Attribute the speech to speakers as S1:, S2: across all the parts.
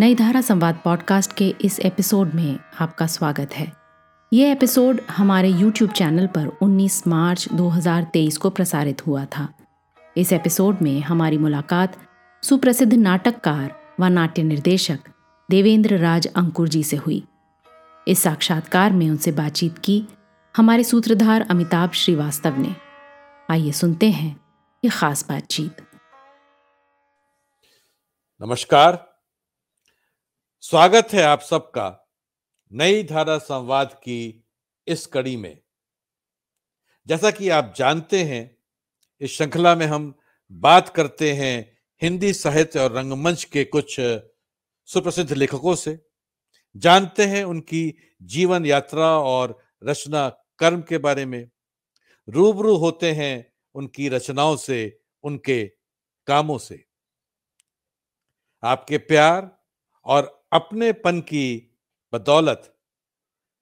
S1: नई धारा संवाद पॉडकास्ट के इस एपिसोड में आपका स्वागत है। ये एपिसोड हमारे YouTube चैनल पर 19 मार्च 2023 को प्रसारित हुआ था। इस एपिसोड में हमारी मुलाकात सुप्रसिद्ध नाटककार व नाट्य निर्देशक देवेंद्र राज अंकुर जी से हुई। इस साक्षात्कार में उनसे बातचीत की हमारे सूत्रधार अमिताभ श्रीवास्तव ने। आइए सुनते हैं ये खास बातचीत।
S2: नमस्कार स्वागत है आप सबका नई धारा संवाद की इस कड़ी में। जैसा कि आप जानते हैं, इस श्रृंखला में हम बात करते हैं हिंदी साहित्य और रंगमंच के कुछ सुप्रसिद्ध लेखकों से। जानते हैं उनकी जीवन यात्रा और रचना कर्म के बारे में। रूबरू होते हैं उनकी रचनाओं से, उनके कामों से। आपके प्यार और अपनेपन की बदौलत।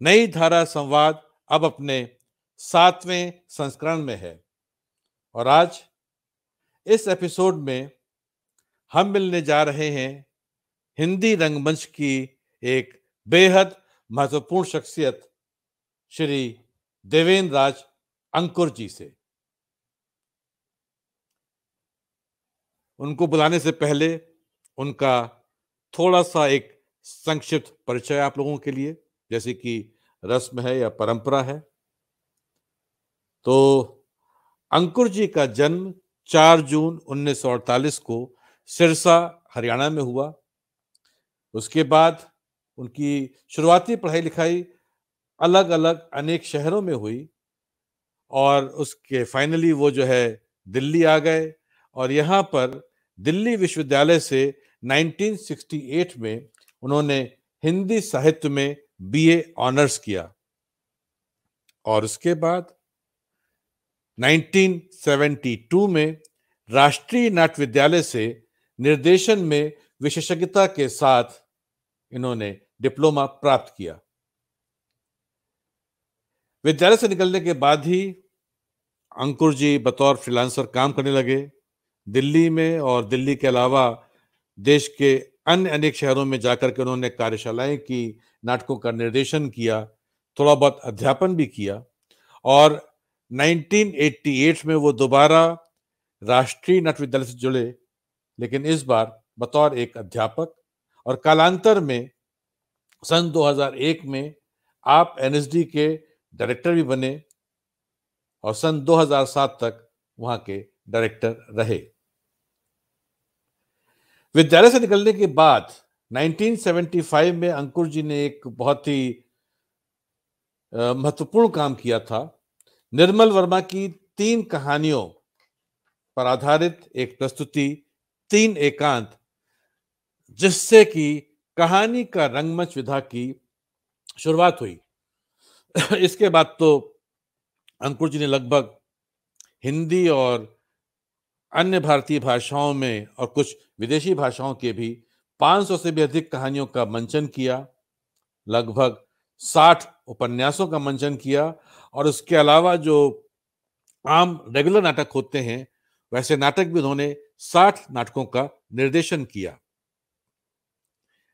S2: नई धारा संवाद अब अपने सातवें संस्करण में है। और आज इस एपिसोड में हम मिलने जा रहे हैं हिंदी रंगमंच की एक बेहद महत्वपूर्ण शख्सियत, श्री देवेंद्र राज अंकुर जी से। उनको बुलाने से पहले उनका थोड़ा सा एक संक्षिप्त परिचय आप लोगों के लिए, जैसे कि रस्म है या परंपरा है। तो अंकुर जी का जन्म 4 जून 1948 को सिरसा, हरियाणा में हुआ। उसके बाद उनकी शुरुआती पढ़ाई लिखाई अलग अलग अनेक शहरों में हुई और उसके फाइनली वो जो है दिल्ली आ गए और यहाँ पर दिल्ली विश्वविद्यालय से 1968 में उन्होंने हिंदी साहित्य में बीए ऑनर्स किया। और उसके बाद 1972 में राष्ट्रीय नाट्य विद्यालय से निर्देशन में विशेषज्ञता के साथ इन्होंने डिप्लोमा प्राप्त किया। विद्यालय से निकलने के बाद ही अंकुर जी बतौर फ्रीलांसर काम करने लगे। दिल्ली में और दिल्ली के अलावा देश के अन्य अनेक शहरों में जाकर के उन्होंने कार्यशालाएँ की, नाटकों का निर्देशन किया, थोड़ा बहुत अध्यापन भी किया और 1988 में वो दोबारा राष्ट्रीय नाट्य विद्यालय से जुड़े, लेकिन इस बार बतौर एक अध्यापक और कालांतर में सन 2001 में आप एनएसडी के डायरेक्टर भी बने और सन 2007 तक वहाँ के डायरेक्टर रहे। विद्यालय से निकलने के बाद 1975 में अंकुर जी ने एक बहुत ही महत्वपूर्ण काम किया था। निर्मल वर्मा की तीन कहानियों पर आधारित एक प्रस्तुति, तीन एकांत, जिससे कि कहानी का रंगमंच विधा की शुरुआत हुई। इसके बाद तो अंकुर जी ने लगभग हिंदी और अन्य भारतीय भाषाओं में और कुछ विदेशी भाषाओं के भी 500 से भी अधिक कहानियों का मंचन किया, लगभग 60 उपन्यासों का मंचन किया और उसके अलावा जो आम रेगुलर नाटक होते हैं, वैसे नाटक भी उन्होंने 60 नाटकों का निर्देशन किया।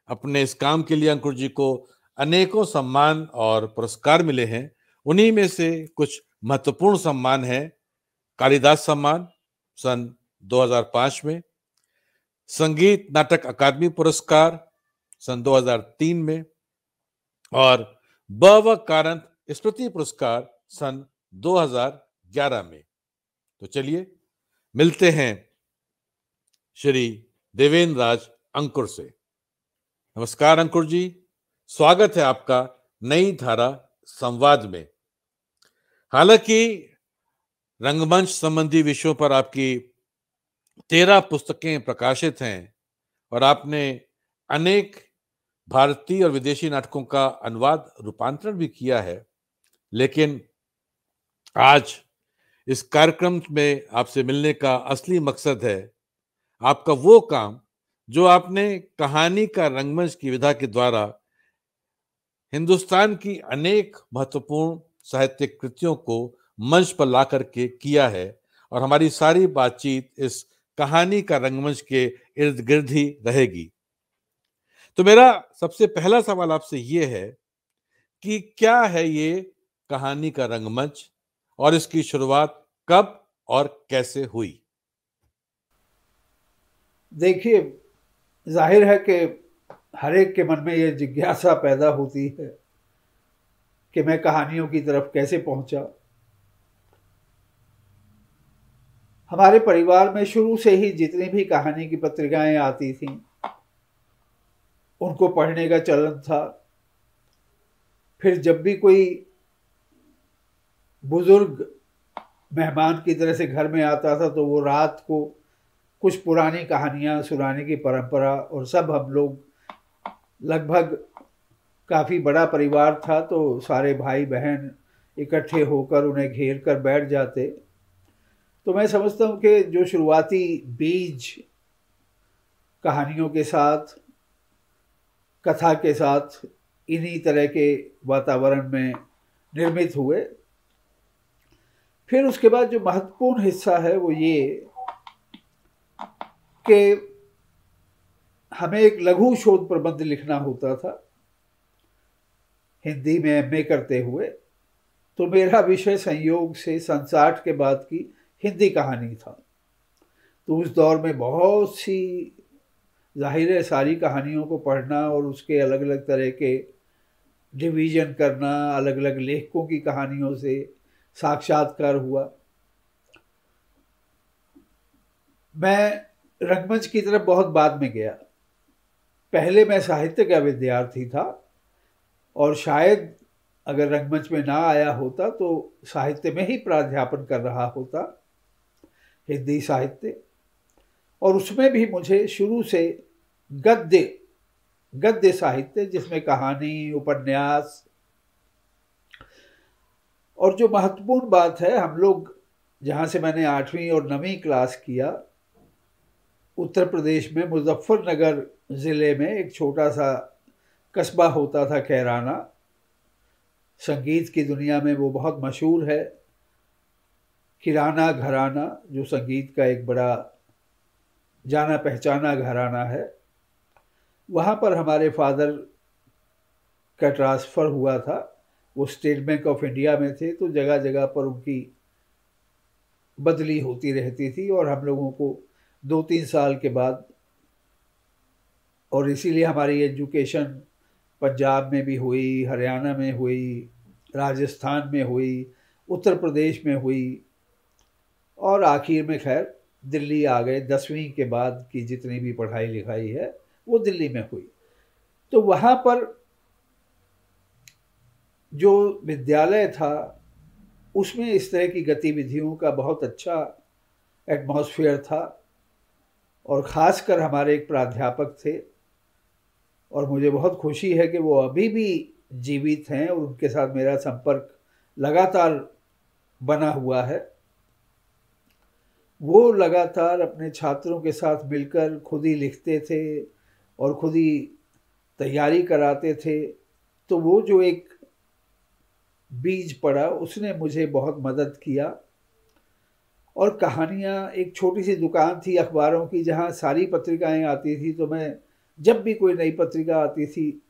S2: अपने इस काम के लिए अंकुर जी को अनेकों सम्मान और पुरस्कार मिले हैं। उन्हीं में से कुछ महत्वपूर्ण सम्मान है, कालिदास सम्मान सन 2005 में। संगीत नाटक अकादमी पुरस्कार सन 2003 में। और ब कारण स्मृति पुरस्कार सन 2011 में। तो चलिए, मिलते हैं श्री देवेंद्र राज अंकुर से। नमस्कार अंकुर जी, स्वागत है आपका नई धारा संवाद में। हालाँकि रंगमंच संबंधी विषयों पर आपकी तेरह पुस्तकें प्रकाशित हैं और आपने अनेक भारतीय और विदेशी नाटकों का अनुवाद रूपांतरण भी किया है। लेकिन आज इस कार्यक्रम में आपसे मिलने का असली मकसद है आपका वो काम जो आपने कहानी का रंगमंच की विधा के द्वारा हिंदुस्तान की अनेक महत्वपूर्ण साहित्यिक कृतियों को मंच पर ला करके किया है और हमारी सारी बातचीत इस कहानी का रंगमंच के इर्द गिर्द ही रहेगी। तो मेरा सबसे पहला सवाल आपसे ये है कि क्या है ये कहानी का रंगमंच और इसकी शुरुआत कब और कैसे हुई?
S3: देखिए, ज़ाहिर है कि हर एक के मन में ये जिज्ञासा पैदा होती है कि मैं कहानियों की तरफ़ कैसे पहुँचा। हमारे परिवार में शुरू से ही जितनी भी कहानी की पत्रिकाएँ आती थीं, उनको पढ़ने का चलन था। फिर जब भी कोई बुज़ुर्ग मेहमान की तरह से घर में आता था तो वो रात को कुछ पुरानी कहानियाँ सुनाने की परंपरा और सब हम लोग, लगभग काफ़ी बड़ा परिवार था तो सारे भाई बहन इकट्ठे होकर उन्हें घेर कर बैठ जाते। तो मैं समझता हूँ कि जो शुरुआती बीज कहानियों के साथ, कथा के साथ, इन्हीं तरह के वातावरण में निर्मित हुए, फिर उसके बाद जो महत्वपूर्ण हिस्सा है वो ये कि हमें एक लघु शोध प्रबंध लिखना होता था, हिंदी में एम करते हुए। तो मेरा विषय संयोग से संसाठ के बाद की हिंदी कहानी था। तो उस दौर में बहुत सी ज़ाहिर है सारी कहानियों को पढ़ना और उसके अलग अलग तरह के डिवीज़न करना अलग अलग लेखकों की कहानियों से साक्षात्कार हुआ। मैं रंगमंच की तरफ़ बहुत बाद में गया। पहले मैं साहित्य का विद्यार्थी था और शायद अगर रंगमंच में ना आया होता तो साहित्य में ही प्राध्यापन कर रहा होता। हिंदी साहित्य। और उसमें भी मुझे शुरू से गद्य गद्य साहित्य जिसमें कहानी, उपन्यास और जो महत्वपूर्ण बात है, हम लोग जहाँ से मैंने आठवीं और नवीं क्लास किया, उत्तर प्रदेश में मुजफ्फरनगर ज़िले में एक छोटा सा कस्बा होता था, कैराना। संगीत की दुनिया में वो बहुत मशहूर है। किराना घराना, जो संगीत का एक बड़ा जाना पहचाना घराना है, वहाँ पर हमारे फादर का ट्रांसफ़र हुआ था। वो स्टेट बैंक ऑफ़ इंडिया में थे तो जगह जगह पर उनकी बदली होती रहती थी और हम लोगों को दो तीन साल के बाद, और इसीलिए हमारी एजुकेशन पंजाब में भी हुई, हरियाणा में हुई, राजस्थान में हुई, उत्तर प्रदेश में हुई और आखिर में खैर, दिल्ली आ गए। दसवीं के बाद की जितनी भी पढ़ाई लिखाई है, वो दिल्ली में हुई। तो वहाँ पर जो विद्यालय था, उसमें इस तरह की गतिविधियों का बहुत अच्छा एटमॉस्फेयर था और ख़ासकर हमारे एक प्राध्यापक थे और मुझे बहुत खुशी है कि वो अभी भी जीवित हैं और उनके साथ मेरा संपर्क लगातार बना हुआ है। वो लगातार अपने छात्रों के साथ मिलकर खुद ही लिखते थे और खुद ही तैयारी कराते थे। तो वो जो एक बीज पड़ा, उसने मुझे बहुत मदद किया। और कहानियाँ, एक छोटी सी दुकान थी अखबारों की, जहाँ सारी पत्रिकाएँ आती थी तो मैं जब भी कोई नई पत्रिका आती थी,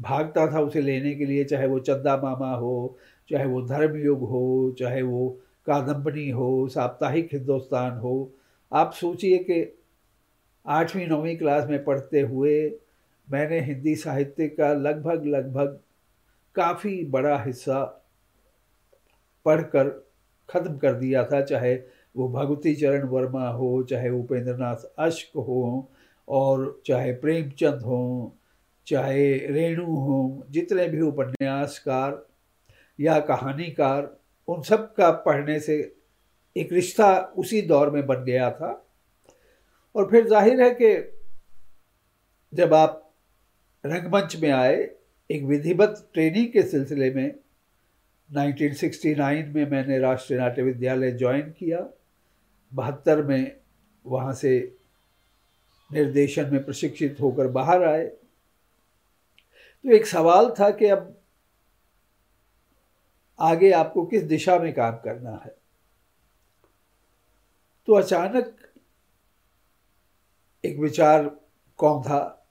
S3: भागता था उसे लेने के लिए, चाहे वो चंदा मामा हो, चाहे वो धर्मयुग हो, चाहे वो कादम्बनी हो, साप्ताहिक हिंदुस्तान हो, आप सोचिए कि आठवीं, नौवीं क्लास में पढ़ते हुए मैंने हिंदी साहित्य का लगभग लगभग काफ़ी बड़ा हिस्सा पढ़कर ख़त्म कर दिया था, चाहे वो भगवती चरण वर्मा हो, चाहे उपेंद्र नाथ अश्क हो और चाहे प्रेमचंद हो, चाहे रेणु हो, जितने भी उपन्यासकार या कहानीकार उन सब का पढ़ने से एक रिश्ता उसी दौर में बन गया था। और फिर ज़ाहिर है कि जब आप रंगमंच में आए, एक विधिवत ट्रेनिंग के सिलसिले में 1969 में मैंने राष्ट्रीय नाट्य विद्यालय ज्वाइन किया। बहत्तर में वहाँ से निर्देशन में प्रशिक्षित होकर बाहर आए। तो एक सवाल था कि अब आगे आपको किस दिशा में काम करना है? तो अचानक एक विचार कौन था?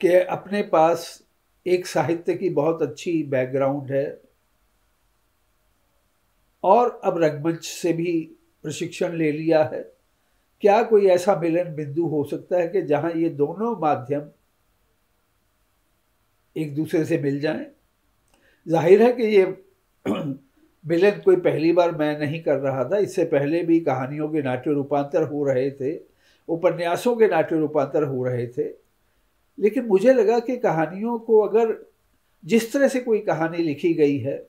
S3: कि अपने पास एक साहित्य की बहुत अच्छी बैकग्राउंड है और अब रंगमंच से भी प्रशिक्षण ले लिया है। क्या कोई ऐसा मिलन बिंदु हो सकता है कि जहाँ ये दोनों माध्यम एक दूसरे से मिल जाएँ? ज़ाहिर है कि ये मिलन कोई पहली बार मैं नहीं कर रहा था। इससे पहले भी कहानियों के नाट्य रूपांतर हो रहे थे, उपन्यासों के नाट्य रूपांतर हो रहे थे। लेकिन मुझे लगा कि कहानियों को अगर जिस तरह से कोई कहानी लिखी गई है,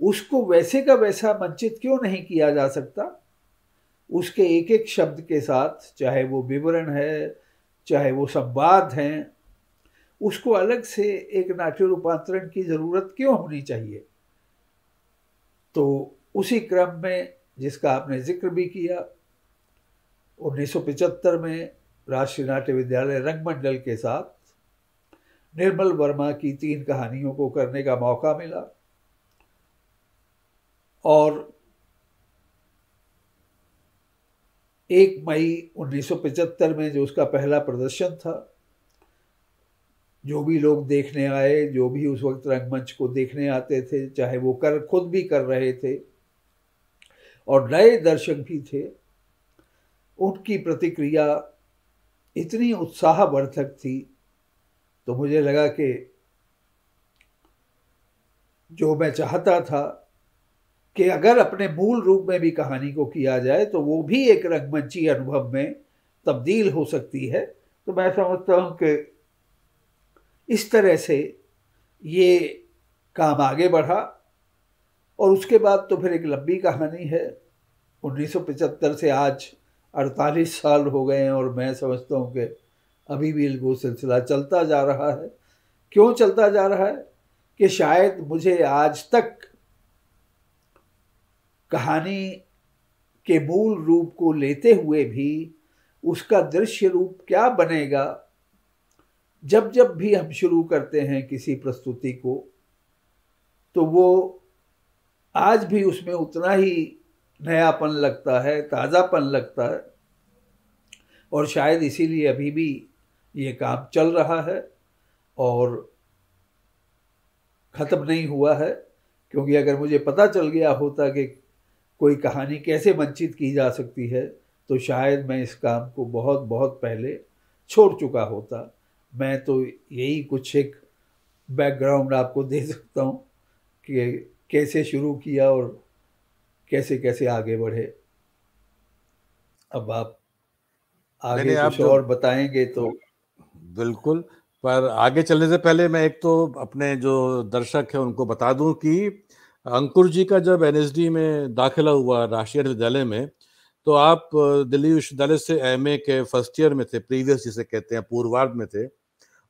S3: उसको वैसे का वैसा मंचित क्यों नहीं किया जा सकता? उसके एक एक शब्द के साथ, चाहे वो विवरण है, चाहे वो संवाद हैं उसको अलग से एक नाट्य रूपांतरण की ज़रूरत क्यों होनी चाहिए? तो उसी क्रम में जिसका आपने ज़िक्र भी किया 1975 में राष्ट्रीय नाट्य विद्यालय रंगमंडल के साथ निर्मल वर्मा की तीन कहानियों को करने का मौका मिला और एक मई 1975 में जो उसका पहला प्रदर्शन था जो भी लोग देखने आए, जो भी उस वक्त रंगमंच को देखने आते थे, चाहे वो कर, खुद भी कर रहे थे, और नए दर्शक भी थे, उनकी प्रतिक्रिया इतनी उत्साहवर्धक थी तो मुझे लगा कि जो मैं चाहता था कि अगर अपने मूल रूप में भी कहानी को किया जाए तो वो भी एक रंगमंची अनुभव में तब्दील हो सकती है। तो मैं समझता हूँ कि इस तरह से ये काम आगे बढ़ा और उसके बाद तो फिर एक लंबी कहानी है। 1975 से आज 48 साल हो गए हैं और मैं समझता हूँ कि अभी भी वो सिलसिला चलता जा रहा है। क्यों चलता जा रहा है? कि शायद मुझे आज तक कहानी के मूल रूप को लेते हुए भी उसका दृश्य रूप क्या बनेगा जब जब भी हम शुरू करते हैं किसी प्रस्तुति को तो वो आज भी उसमें उतना ही नयापन लगता है, ताज़ापन लगता है। और शायद इसीलिए अभी भी ये काम चल रहा है और ख़त्म नहीं हुआ है, क्योंकि अगर मुझे पता चल गया होता कि कोई कहानी कैसे वंचित की जा सकती है तो शायद मैं इस काम को बहुत बहुत पहले छोड़ चुका होता। मैं तो यही कुछ एक बैकग्राउंड आपको दे सकता हूँ कि कैसे शुरू किया और कैसे कैसे आगे बढ़े। अब आप आगे कुछ तो, और बताएँगे तो
S2: बिल्कुल पर आगे चलने से पहले मैं एक तो अपने जो दर्शक है उनको बता दूँ कि अंकुर जी का जब एनएसडी में दाखिला हुआ राष्ट्रीय विद्यालय में तो आप दिल्ली विश्वविद्यालय से एमए के फ़र्स्ट ईयर में थे प्रीवियस जिसे कहते हैं पूर्वार्ध में थे।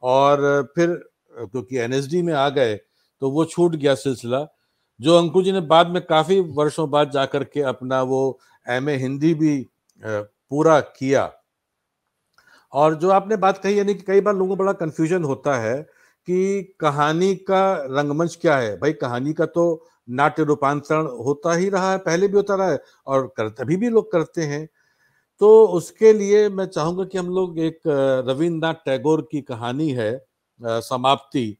S2: और फिर, क्योंकि एनएसडी में आ गए तो वो छूट गया सिलसिला, जो अंकुर जी ने बाद में काफ़ी वर्षों बाद जाकर के अपना वो एमए हिंदी भी पूरा किया। और जो आपने बात कही, यानी कि कई बार लोगों को बड़ा कंफ्यूजन होता है कि कहानी का रंगमंच क्या है? भाई, कहानी का तो नाट्य रूपांतरण होता ही रहा है, पहले भी होता रहा है, और करते अभी भी लोग करते हैं। तो उसके लिए मैं चाहूँगा कि हम लोग एक रविन्द्रनाथ टैगोर की कहानी है समाप्ति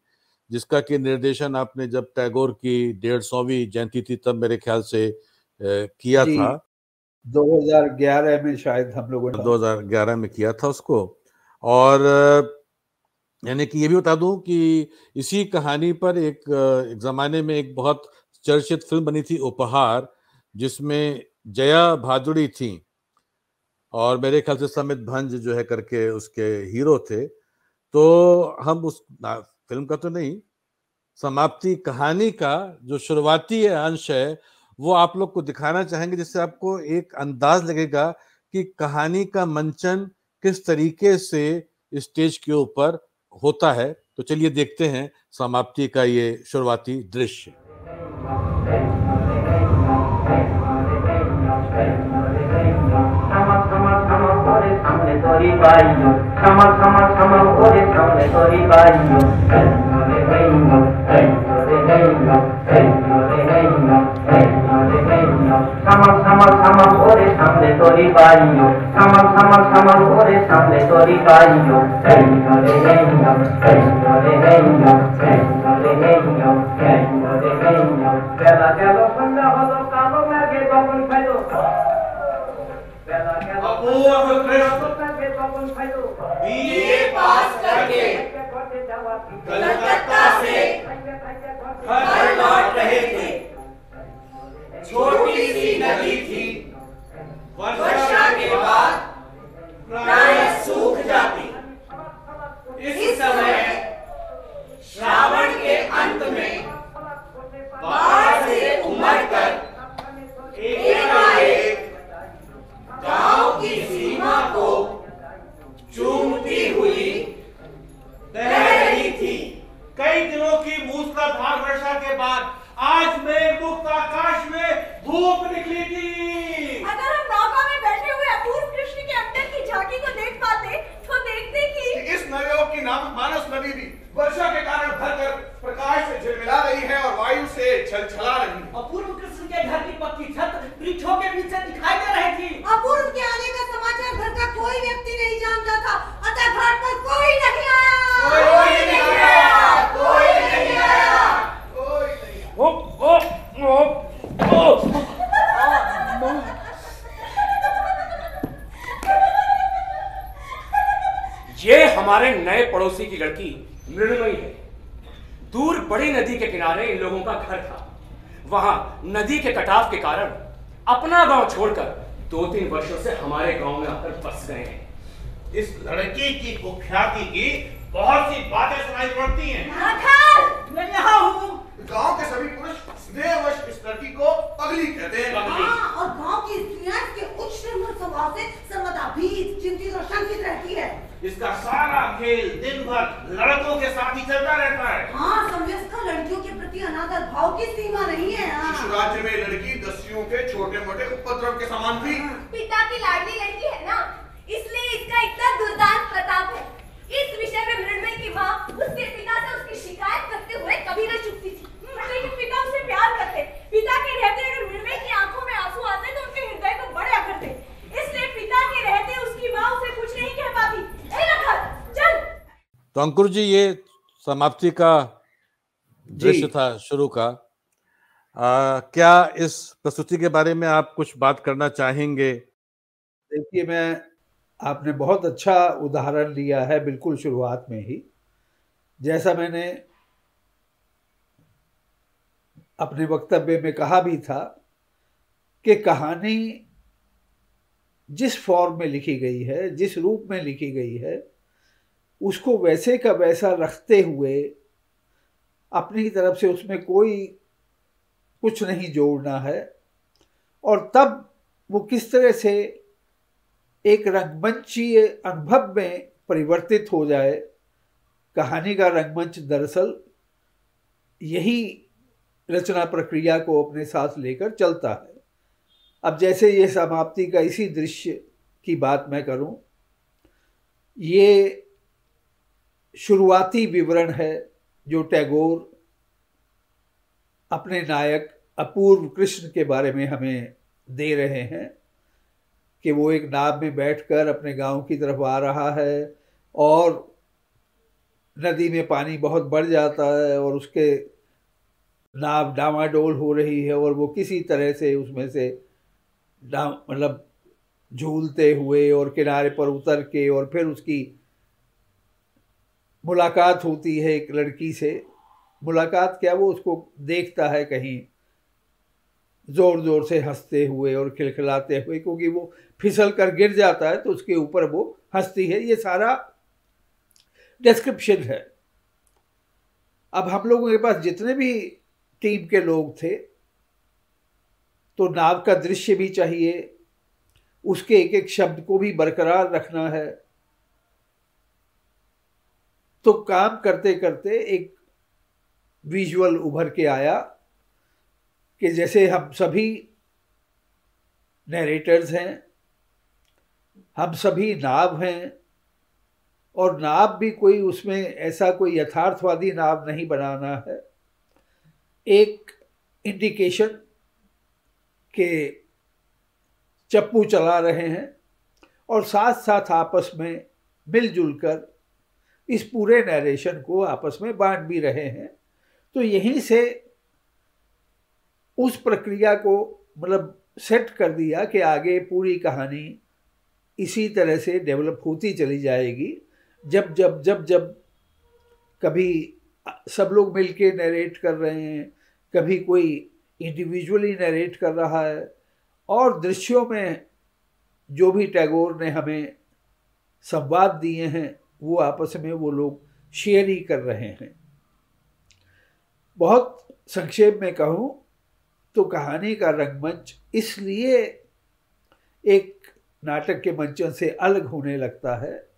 S2: जिसका कि निर्देशन आपने जब टैगोर की डेढ़ सौवीं जयंती थी तब मेरे ख्याल से किया था।
S3: 2011 में शायद हम लोगों
S2: ने 2011 में किया था उसको। और यानी कि ये भी बता दूँ कि इसी कहानी पर एक, एक जमाने में एक बहुत चर्चित फ़िल्म बनी थी उपहार जिसमें जया भादुड़ी थी। और मेरे ख्याल से समित भंज जो है करके उसके हीरो थे। तो हम उस फ़िल्म का तो नहीं, समाप्ति कहानी का जो शुरुआती अंश है, वो आप लोग को दिखाना चाहेंगे, जिससे आपको एक अंदाज लगेगा कि कहानी का मंचन किस तरीके से स्टेज के ऊपर होता है। तो चलिए देखते हैं समाप्ति का ये शुरुआती दृश्य। ribaglio, sama sama sama ore sole to ribaglio, regno de regno, regno de regno, regno de regno, regno de regno, sama sama sama ore
S4: সামনে তোরি পাইও সামাল সামাল সামাল করে সামনে তোরি পাইও এই রে এই এই রে এই এই রে এই
S5: था अतः
S6: पर कोई नहीं आया।
S5: कोई नहीं आया। कोई नहीं आया। कोई नहीं आया।
S7: ये हमारे नए पड़ोसी की लड़की मृणमयी है। दूर बड़ी नदी के किनारे इन लोगों का घर था। वहाँ नदी के कटाव के कारण अपना गाँव छोड़कर दो तीन वर्षों से हमारे गाँव में आकर बस गए हैं।
S5: इस लड़की की कुख्याति की बहुत सी बातें सुनाई पड़ती हैं।
S8: मैं यहाँ हूँ।
S5: गाँव के सभी पुरुष स्नेहवश इस लड़की को पगली कहते हैं।
S7: पगली।
S6: हाँ, और गाँव की स्त्रियाँ इसके उच्च स्वभाव से सर्वदा भीत चिंतित और शंकित रहती है।
S5: इसका सारा खेल दिन भर लड़कों के साथ ही चलता रहता है।
S6: हाँ समवयस्क लड़कियों के प्रति अनादर भाव की सीमा नहीं है। हाँ।
S5: शिशु राज्य में लड़की दस्युओं के छोटे मोटे उपद्रव के समान थी।
S6: पिता की लाडली लड़की है ना? इसलिए इसका इतना दुर्दांत प्रताप है। इस विषय में मृणमय की माँ उसके पिता से उसकी शिकायत करते हुए कभी न चुकती थी। लेकिन पिता उसे प्यार करते। पिता के रहते अगर मृणमय की आँखों में आँसू आते तो उनके हृदय को बड़ा करते इसलिए पिता के रहते उसकी माँ उसे कुछ नहीं कह पाती। चल।
S2: तो अंकुर जी ये समाप्ति का दृश्य था शुरू का। आ, क्या इस प्रस्तुति के बारे में आप कुछ बात करना चाहेंगे?
S3: देखिए मैं आपने बहुत अच्छा उदाहरण लिया है बिल्कुल शुरुआत में ही। जैसा मैंने अपने वक्तव्य में कहा भी था कि कहानी जिस फॉर्म में लिखी गई है, जिस रूप में लिखी गई है, उसको वैसे का वैसा रखते हुए अपनी तरफ़ से उसमें कोई कुछ नहीं जोड़ना है और तब वो किस तरह से एक रंगमंचीय अनुभव में परिवर्तित हो जाए, कहानी का रंगमंच दरअसल यही रचना प्रक्रिया को अपने साथ लेकर चलता है। अब जैसे ये समाप्ति का इसी दृश्य की बात मैं करूँ, ये शुरुआती विवरण है जो टैगोर, अपने नायक अपूर्व कृष्ण के बारे में हमें दे रहे हैं। कि वो एक नाव में बैठकर अपने गाँव की तरफ़ आ रहा है और नदी में पानी बहुत बढ़ जाता है और उसके नाव डामाडोल हो रही है और वो किसी तरह से उसमें से मतलब झूलते हुए और किनारे पर उतर के और फिर उसकी मुलाकात होती है एक लड़की से। मुलाकात क्या, वो उसको देखता है कहीं ज़ोर ज़ोर से हँसते हुए और खिलखिलाते हुए, क्योंकि वो फिसल कर गिर जाता है तो उसके ऊपर वो हंसती है। ये सारा डिस्क्रिप्शन है। अब हम लोगों के पास जितने भी टीम के लोग थे तो नाव का दृश्य भी चाहिए, उसके एक एक शब्द को भी बरकरार रखना है। तो काम करते करते एक विजुअल उभर के आया कि जैसे हम सभी नरेटर्स हैं हम सभी नाव हैं और नाव भी कोई उसमें ऐसा कोई यथार्थवादी नाव नहीं बनाना है। एक इंडिकेशन के चप्पू चला रहे हैं और साथ साथ आपस में मिलजुल कर इस पूरे नरेशन को आपस में बांट भी रहे हैं। तो यहीं से उस प्रक्रिया को मतलब सेट कर दिया कि आगे पूरी कहानी इसी तरह से डेवलप होती चली जाएगी। जब जब जब जब कभी सब लोग मिलके नरेट कर रहे हैं, कभी कोई इंडिविजुअली नरेट कर रहा है, और दृश्यों में जो भी टैगोर ने हमें संवाद दिए हैं, वो आपस में वो लोग शेयर ही कर रहे हैं। बहुत संक्षेप में कहूँ तो कहानी का रंगमंच इसलिए एक नाटक के मंचन से अलग होने लगता है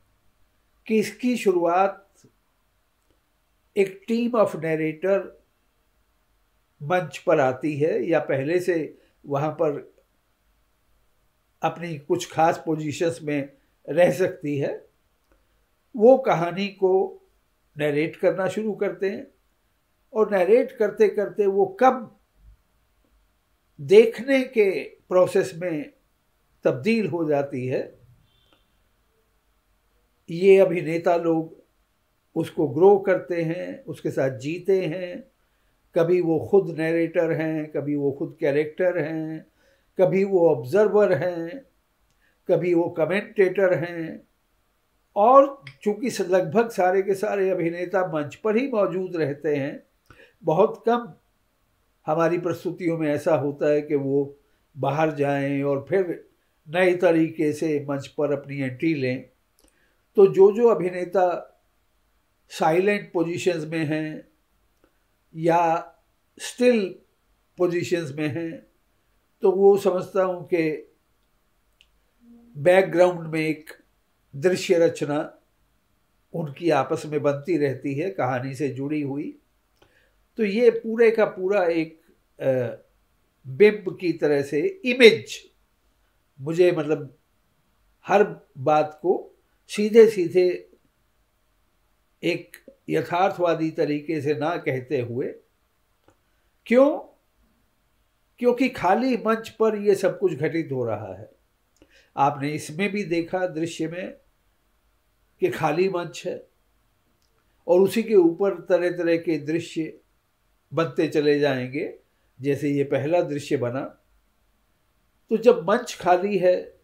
S3: कि इसकी शुरुआत एक टीम ऑफ़ नरेटर मंच पर आती है या पहले से वहाँ पर अपनी कुछ खास पोजीशंस में रह सकती है। वो कहानी को नरेट करना शुरू करते हैं और नरेट करते करते वो कब देखने के प्रोसेस में तब्दील हो जाती है, ये अभिनेता लोग उसको ग्रो करते हैं, उसके साथ जीते हैं। कभी वो खुद नरेटर हैं, कभी वो खुद कैरेक्टर हैं, कभी वो ऑब्जर्वर हैं, कभी वो कमेंटेटर हैं। और चूँकि लगभग सारे के सारे अभिनेता मंच पर ही मौजूद रहते हैं, बहुत कम हमारी प्रस्तुतियों में ऐसा होता है कि वो बाहर जाएँ और फिर नए तरीके से मंच पर अपनी एंट्री लें। तो जो जो अभिनेता साइलेंट पोजीशंस में हैं या स्टिल पोजीशंस में हैं तो वो समझता हूँ कि बैकग्राउंड में एक दृश्य रचना उनकी आपस में बनती रहती है, कहानी से जुड़ी हुई। तो ये पूरे का पूरा एक बिंब की तरह से इमेज मुझे मतलब हर बात को सीधे सीधे एक यथार्थवादी तरीके से ना कहते हुए, क्यों? क्योंकि खाली मंच पर यह सब कुछ घटित हो रहा है। आपने इसमें भी देखा दृश्य में कि खाली मंच है और उसी के ऊपर तरह तरह के दृश्य बनते चले जाएँगे। जैसे ये पहला दृश्य बना तो जब मंच खाली है,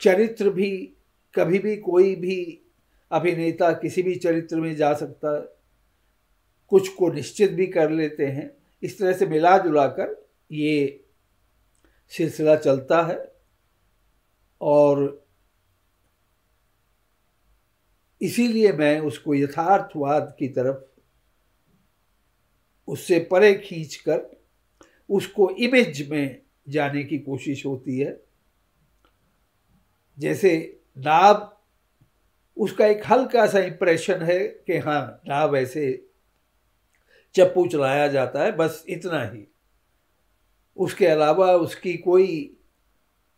S3: चरित्र भी, कभी भी कोई भी अभिनेता किसी भी चरित्र में जा सकता है, कुछ को निश्चित भी कर लेते हैं। इस तरह से मिला जुला कर ये सिलसिला चलता है और इसीलिए मैं उसको यथार्थवाद की तरफ़, उससे परे खींचकर उसको इमेज में जाने की कोशिश होती है। जैसे नाव, उसका एक हल्का सा इंप्रेशन है कि हाँ नाव ऐसे चप्पू चलाया जाता है, बस इतना ही। उसके अलावा उसकी कोई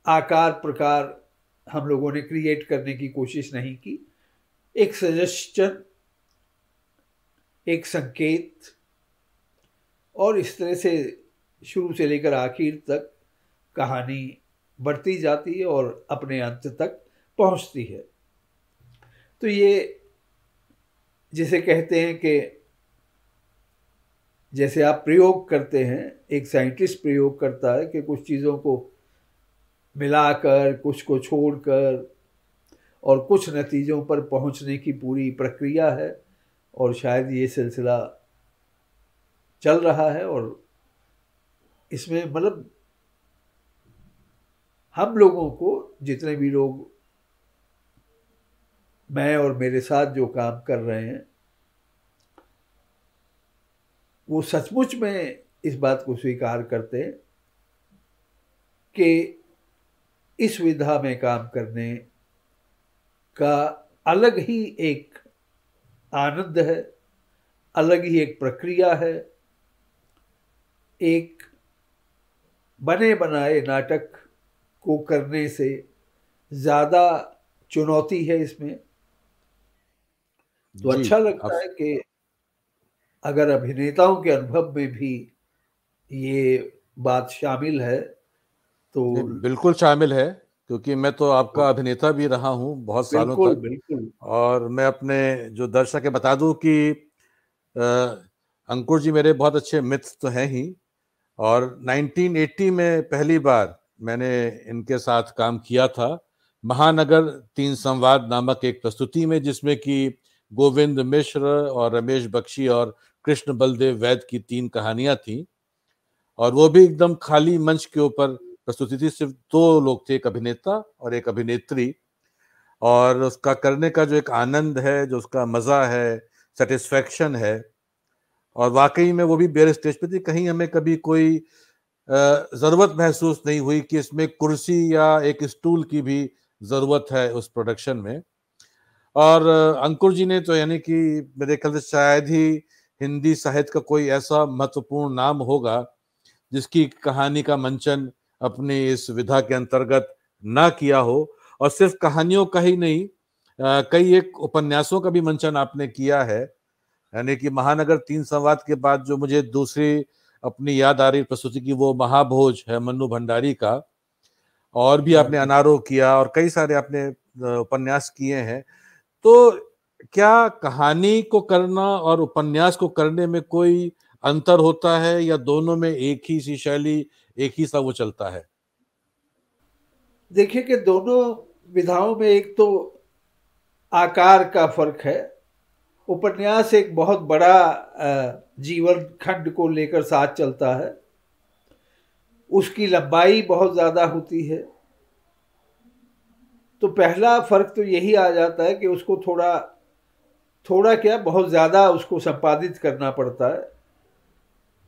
S3: आकार, प्रकार हम लोगों ने क्रिएट करने की कोशिश नहीं की। एक सजेशन एक संकेत, और इस तरह से शुरू से लेकर आखिर तक कहानी बढ़ती जाती है और अपने अंत तक पहुँचती है। तो ये जिसे कहते हैं कि जैसे आप प्रयोग करते हैं, एक साइंटिस्ट प्रयोग करता है कि कुछ चीज़ों को मिलाकर, कुछ को छोड़कर और कुछ नतीजों पर पहुँचने की पूरी प्रक्रिया है और शायद ये सिलसिला चल रहा है और इसमें मतलब हम लोगों को जितने भी लोग मैं और मेरे साथ जो काम कर रहे हैं, वो सचमुच में इस बात को स्वीकार करते हैं कि इस विधा में काम करने का अलग ही एक आनंद है, अलग ही एक प्रक्रिया है, एक बने बनाए नाटक को करने से ज़्यादा चुनौती है इसमें। तो अच्छा लगता है कि अगर अभिनेताओं के अनुभव में भी ये बात शामिल है तो
S2: बिल्कुल शामिल है क्योंकि मैं तो आपका अभिनेता भी रहा हूँ बहुत सालों तक।
S3: बिल्कुल।
S2: और मैं अपने जो दर्शक है बता दूँ कि अंकुर जी मेरे बहुत अच्छे मित्र तो हैं ही और 1980 में पहली बार मैंने इनके साथ काम किया था। महानगर तीन संवाद नामक एक प्रस्तुति में, जिसमें कि गोविंद मिश्र और रमेश बख्शी और कृष्ण बलदेव वैद की तीन कहानियाँ थी। और वो भी एकदम खाली मंच के ऊपर प्रस्तुति थी। सिर्फ़ दो लोग थे, एक अभिनेता और एक अभिनेत्री। और उसका करने का जो एक आनंद है, जो उसका मज़ा है सेटिस्फेक्शन है और वाकई में वो भी बेर स्टेज पे थी। कहीं हमें कभी कोई ज़रूरत महसूस नहीं हुई कि इसमें कुर्सी या एक स्टूल की भी ज़रूरत है उस प्रोडक्शन में। और अंकुर जी ने तो यानी कि मेरे ख्याल से शायद ही हिंदी साहित्य का कोई ऐसा महत्वपूर्ण नाम होगा जिसकी कहानी का मंचन अपनी इस विधा के अंतर्गत ना किया हो। और सिर्फ़ कहानियों का ही नहीं कई एक उपन्यासों का भी मंचन आपने किया है। यानी कि महानगर तीन संवाद के बाद जो मुझे दूसरी अपनी याद आ रही प्रस्तुति की वो महाभोज है मन्नू भंडारी का। और भी आपने अनारो किया और कई सारे आपने उपन्यास किए हैं। तो क्या कहानी को करना और उपन्यास को करने में कोई अंतर होता है या दोनों में एक ही सी शैली एक ही सा वो चलता है?
S3: देखिए कि दोनों विधाओं में एक तो आकार का फ़र्क है उपन्यास एक बहुत बड़ा जीवन खंड को लेकर साथ चलता है। उसकी लंबाई बहुत ज़्यादा होती है। तो पहला फ़र्क तो यही आ जाता है कि उसको थोड़ा थोड़ा क्या बहुत ज़्यादा उसको संपादित करना पड़ता है।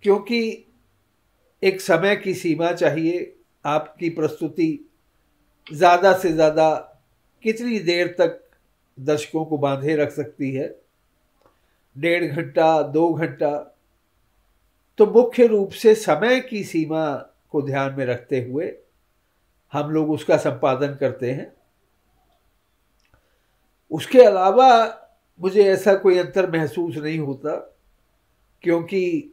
S3: क्योंकि एक समय की सीमा चाहिए, आपकी प्रस्तुति ज़्यादा से ज़्यादा कितनी देर तक दर्शकों को बांधे रख सकती है। डेढ़ घंटा, दो घंटा। तो मुख्य रूप से समय की सीमा को ध्यान में रखते हुए हम लोग उसका संपादन करते हैं। उसके अलावा मुझे ऐसा कोई अंतर महसूस नहीं होता, क्योंकि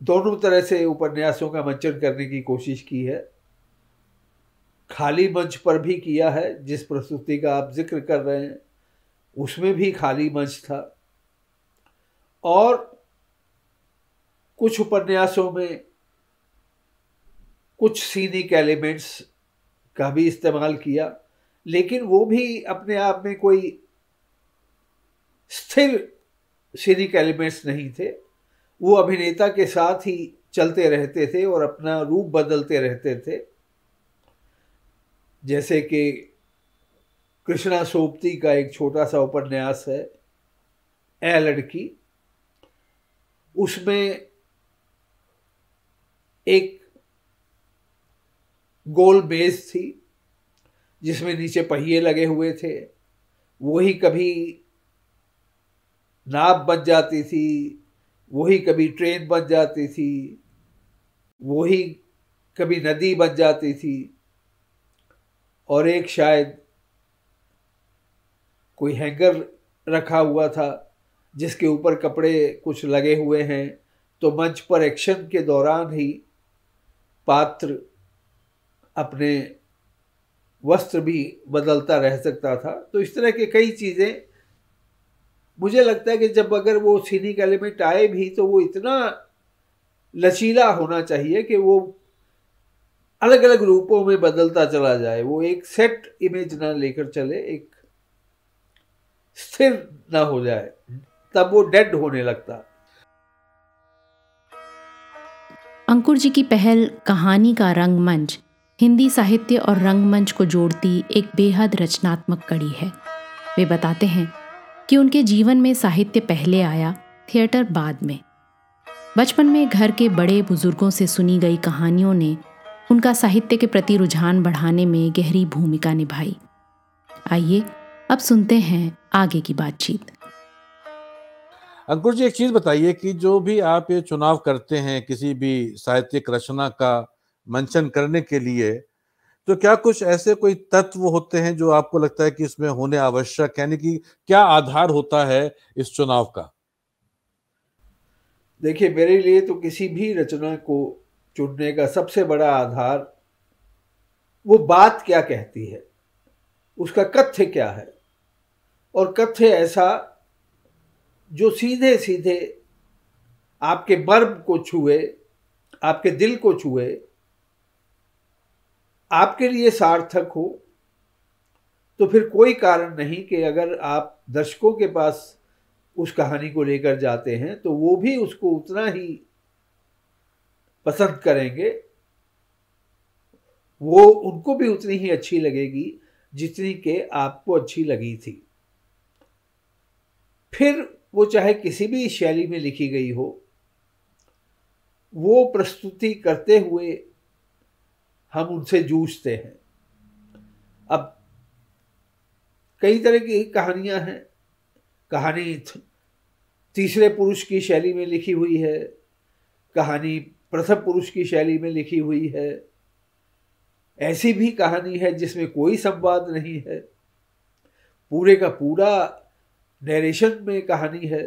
S3: दोनों तरह से उपन्यासों का मंचन करने की कोशिश की है। खाली मंच पर भी किया है, जिस प्रस्तुति का आप ज़िक्र कर रहे हैं। उसमें भी खाली मंच था। और कुछ उपन्यासों में कुछ सीनिक एलिमेंट्स का भी इस्तेमाल किया, लेकिन वो भी अपने आप में कोई स्थिर सीनिक एलिमेंट्स नहीं थे। वो अभिनेता के साथ ही चलते रहते थे और अपना रूप बदलते रहते थे। जैसे कि कृष्णा सोपती का एक छोटा सा उपन्यास है, ए लड़की। उसमें एक गोल बेस थी, जिसमें नीचे पहिए लगे हुए थे। वही कभी नाव बन जाती थी, वही कभी ट्रेन बन जाती थी, वही कभी नदी बन जाती थी। और एक शायद कोई हैंगर रखा हुआ था जिसके ऊपर कपड़े कुछ लगे हुए हैं तो मंच पर एक्शन के दौरान ही पात्र अपने वस्त्र भी बदलता रह सकता था। तो इस तरह के कई चीज़ें मुझे लगता है कि जब अगर वो सीनिक एलिमेंट आए भी तो वो इतना लचीला होना चाहिए कि वो अलग अलग रूपों में बदलता चला जाए। वो एक सेट इमेज ना लेकर चले, एक स्थिर ना हो जाए। तब वो डेड होने लगता।
S1: अंकुर जी की पहल कहानी का रंगमंच, हिंदी साहित्य और रंगमंच को जोड़ती एक बेहद रचनात्मक कड़ी है। वे बताते हैं कि उनके जीवन में साहित्य पहले आया, थिएटर बाद में। बचपन में घर के बड़े बुज़ुर्गों से सुनी गई कहानियों ने उनका साहित्य के प्रति रुझान बढ़ाने में गहरी भूमिका निभाई। आइए, अब सुनते हैं आगे की बातचीत।
S2: अंकुर जी एक चीज़ बताइए कि जो भी आप ये चुनाव करते हैं किसी भी साहित्यिक रचना का मंचन करने के लिए तो क्या कुछ ऐसे कोई तत्व होते हैं जो आपको लगता है कि इसमें होने आवश्यक यानी कि क्या आधार होता है इस चुनाव का?
S3: देखिए मेरे लिए तो किसी भी रचना को चुनने का सबसे बड़ा आधार वो बात क्या कहती है? उसका कथ्य क्या है? और कथ्य ऐसा जो सीधे सीधे आपके मर्म को छुए, आपके दिल को छुए, आपके लिए सार्थक हो तो फिर कोई कारण नहीं कि अगर आप दर्शकों के पास उस कहानी को लेकर जाते हैं तो वो भी उसको उतना ही पसंद करेंगे। वो उनको भी उतनी ही अच्छी लगेगी जितनी के आपको अच्छी लगी थी। फिर वो चाहे किसी भी शैली में लिखी गई हो, वो प्रस्तुति करते हुए हम उनसे जूझते हैं। अब कई तरह की कहानियाँ हैं। कहानी तीसरे पुरुष की शैली में लिखी हुई है। कहानी प्रथम पुरुष की शैली में लिखी हुई है। ऐसी भी कहानी है जिसमें कोई संवाद नहीं है। पूरे का पूरा नरेशन में कहानी है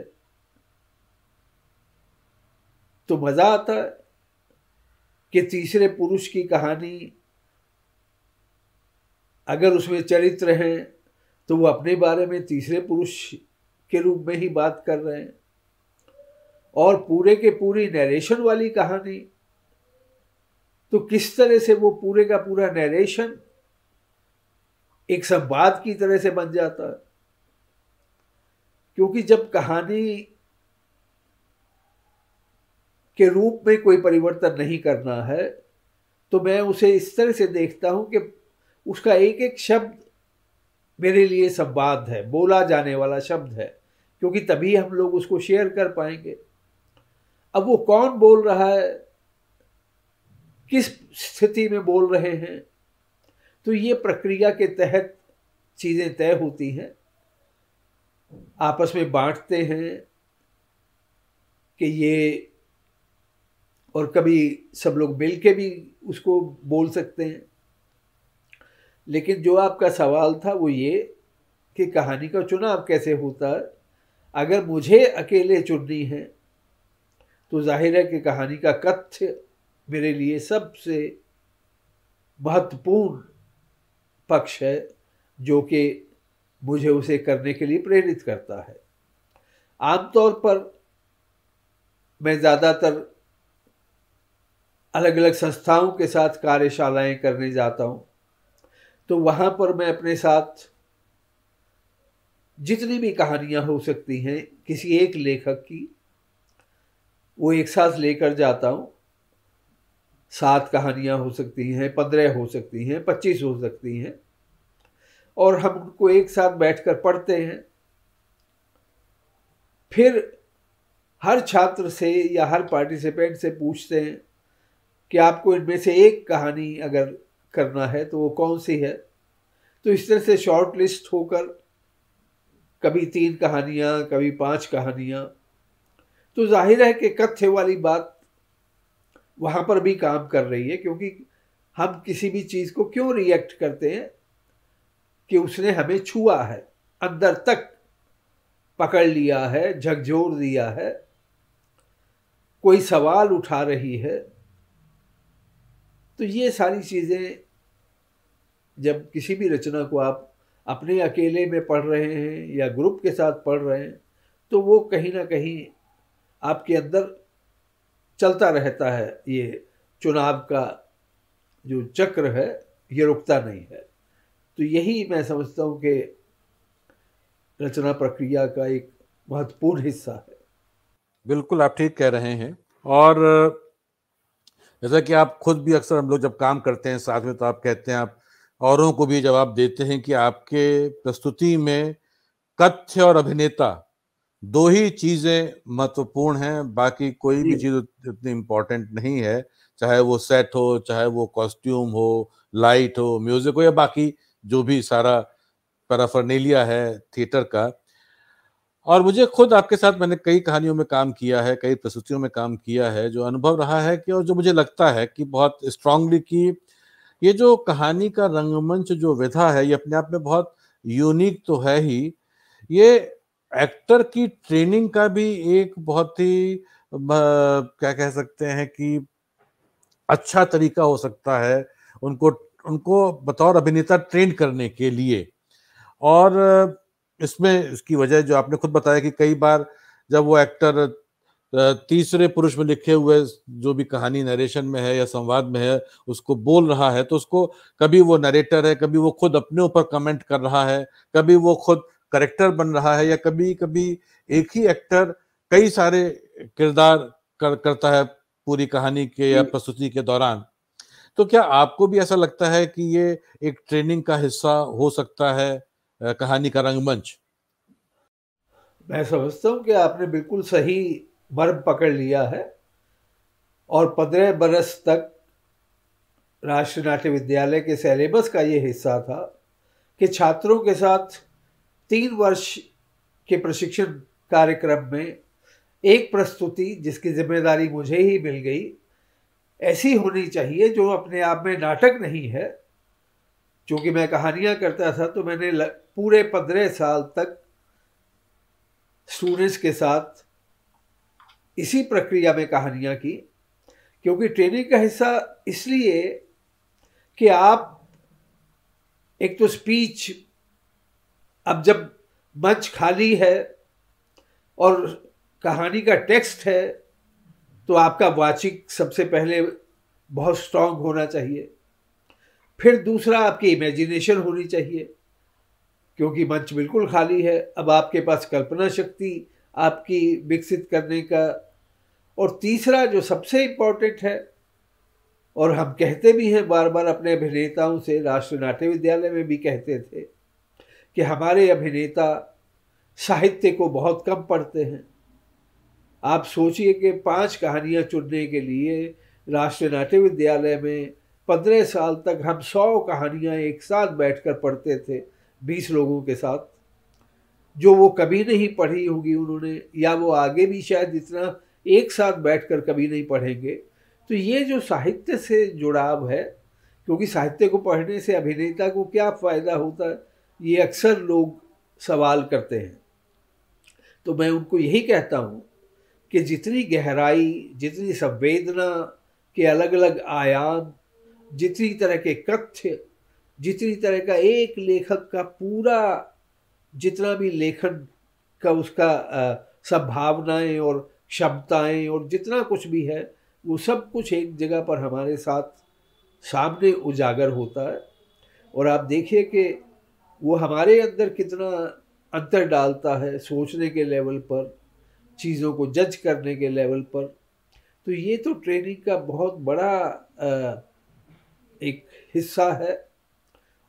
S3: तो मज़ा आता है कि तीसरे पुरुष की कहानी, अगर उसमें चरित्र हैं तो वो अपने बारे में तीसरे पुरुष के रूप में ही बात कर रहे हैं। और पूरे के पूरी नरेशन वाली कहानी तो किस तरह से वो पूरे का पूरा नरेशन एक संवाद की तरह से बन जाता है। क्योंकि जब कहानी के रूप में कोई परिवर्तन नहीं करना है तो मैं उसे इस तरह से देखता हूँ कि उसका एक एक शब्द मेरे लिए संवाद है, बोला जाने वाला शब्द है, क्योंकि तभी हम लोग उसको शेयर कर पाएँगे। अब वो कौन बोल रहा है? किस स्थिति में बोल रहे हैं? तो ये प्रक्रिया के तहत चीज़ें तय होती हैं। आपस में बांटते हैं कि ये और कभी सब लोग मिल के भी उसको बोल सकते हैं। लेकिन जो आपका सवाल था वो ये कि कहानी का चुनाव कैसे होता अगर मुझे अकेले चुननी है तो ज़ाहिर है कि कहानी का कथ्य मेरे लिए सबसे महत्वपूर्ण पक्ष है, जो कि मुझे उसे करने के लिए प्रेरित करता है। आमतौर पर मैं ज़्यादातर अलग अलग संस्थाओं के साथ कार्यशालाएँ करने जाता हूँ तो वहाँ पर मैं अपने साथ जितनी भी कहानियाँ हो सकती हैं, किसी एक लेखक की, वो एक साथ लेकर जाता हूँ। सात कहानियाँ हो सकती हैं, पंद्रह हो सकती हैं, पच्चीस हो सकती हैं। और हम उनको एक साथ बैठकर पढ़ते हैं। फिर हर छात्र से या हर पार्टिसिपेंट से पूछते हैं कि आपको इनमें से एक कहानी अगर करना है तो वो कौन सी है? तो इस तरह से शॉर्ट लिस्ट होकर कभी तीन कहानियाँ, कभी पाँच कहानियाँ। तो ज़ाहिर है कि कथ्य वाली बात वहाँ पर भी काम कर रही है, क्योंकि हम किसी भी चीज़ को क्यों रिएक्ट करते हैं? कि उसने हमें छुआ है, अंदर तक पकड़ लिया है, झकझोर दिया है। कोई सवाल उठा रही है। तो ये सारी चीज़ें जब किसी भी रचना को आप अपने अकेले में पढ़ रहे हैं या ग्रुप के साथ पढ़ रहे हैं तो वो कहीं ना कहीं आपके अंदर चलता रहता है। ये चुनाव का जो चक्र है, ये रुकता नहीं है। तो यही मैं समझता हूँ कि रचना प्रक्रिया का एक महत्वपूर्ण हिस्सा है।
S2: बिल्कुल आप ठीक कह रहे हैं। और जैसा कि आप खुद भी अक्सर हम लोग जब काम करते हैं साथ में तो आप कहते हैं आप औरों को भी जवाब देते हैं कि आपके प्रस्तुति में कथ्य और अभिनेता दो ही चीज़ें महत्वपूर्ण हैं बाकी कोई भी चीज़ उतनी इम्पोर्टेंट नहीं है चाहे वो सेट हो चाहे वो कॉस्ट्यूम हो लाइट हो म्यूज़िक हो या बाकी जो भी सारा पैराफर्नेलिया है थिएटर का। और मुझे खुद आपके साथ मैंने कई कहानियों में काम किया है, कई प्रस्तुतियों में काम किया है, जो अनुभव रहा है कि और जो मुझे लगता है कि बहुत स्ट्रांगली कि ये जो कहानी का रंगमंच जो विधा है, ये अपने आप में बहुत यूनिक तो है ही। ये एक्टर की ट्रेनिंग का भी एक बहुत ही क्या कह सकते हैं कि अच्छा तरीका हो सकता है, उनको उनको बतौर अभिनेता ट्रेन करने के लिए। और इसमें इसकी वजह जो आपने खुद बताया कि कई बार जब वो एक्टर तीसरे पुरुष में लिखे हुए जो भी कहानी नरेशन में है या संवाद में है उसको बोल रहा है तो उसको कभी वो नरेटर है कभी वो खुद अपने ऊपर कमेंट कर रहा है कभी वो खुद करेक्टर बन रहा है या कभी कभी एक ही एक्टर कई सारे किरदार कर, करता है पूरी कहानी के या प्रस्तुति के दौरान। तो क्या आपको भी ऐसा लगता है कि ये एक ट्रेनिंग का हिस्सा हो सकता है कहानी का रंगमंच?
S3: मैं समझता हूँ कि आपने बिल्कुल सही मर्म पकड़ लिया है और पंद्रह बरस तक राष्ट्रीय नाट्य विद्यालय के सिलेबस का ये हिस्सा था कि छात्रों के साथ तीन वर्ष के प्रशिक्षण कार्यक्रम में एक प्रस्तुति जिसकी ज़िम्मेदारी मुझे ही मिल गई ऐसी होनी चाहिए जो अपने आप में नाटक नहीं है। क्योंकि मैं कहानियाँ करता था तो मैंने पूरे पंद्रह साल तक स्टूडेंट्स के साथ इसी प्रक्रिया में कहानियाँ की, क्योंकि ट्रेनिंग का हिस्सा इसलिए कि आप एक तो स्पीच अब जब मंच खाली है और कहानी का टेक्स्ट है तो आपका वाचिक सबसे पहले बहुत स्ट्रांग होना चाहिए। फिर दूसरा, आपकी इमेजिनेशन होनी चाहिए, क्योंकि मंच बिल्कुल खाली है। अब आपके पास कल्पना शक्ति आपकी विकसित करने का। और तीसरा, जो सबसे इम्पोर्टेंट है, और हम कहते भी हैं बार बार अपने अभिनेताओं से राष्ट्रीय नाट्य विद्यालय में भी कहते थे, कि हमारे अभिनेता साहित्य को बहुत कम पढ़ते हैं। आप सोचिए कि पाँच कहानियाँ चुनने के लिए राष्ट्रीय नाट्य विद्यालय में पंद्रह साल तक हम सौ कहानियाँ एक साथ बैठकर पढ़ते थे, बीस लोगों के साथ। जो वो कभी नहीं पढ़ी होगी उन्होंने, या वो आगे भी शायद इतना एक साथ बैठकर कभी नहीं पढ़ेंगे। तो ये जो साहित्य से जुड़ाव है, क्योंकि साहित्य को पढ़ने से अभिनेता को क्या फ़ायदा होता है ये अक्सर लोग सवाल करते हैं। तो मैं उनको यही कहता हूँ कि जितनी गहराई, जितनी संवेदना के अलग अलग आयाम, जितनी तरह के कथ्य, जितनी तरह का एक लेखक का पूरा जितना भी लेखन का उसका संभावनाएँ और क्षमताएँ और जितना कुछ भी है, वो सब कुछ एक जगह पर हमारे साथ सामने उजागर होता है। और आप देखिए कि वो हमारे अंदर कितना अंतर डालता है सोचने के लेवल पर। चीज़ों को जज करने के लेवल पर। तो ये तो ट्रेनिंग का बहुत बड़ा एक हिस्सा है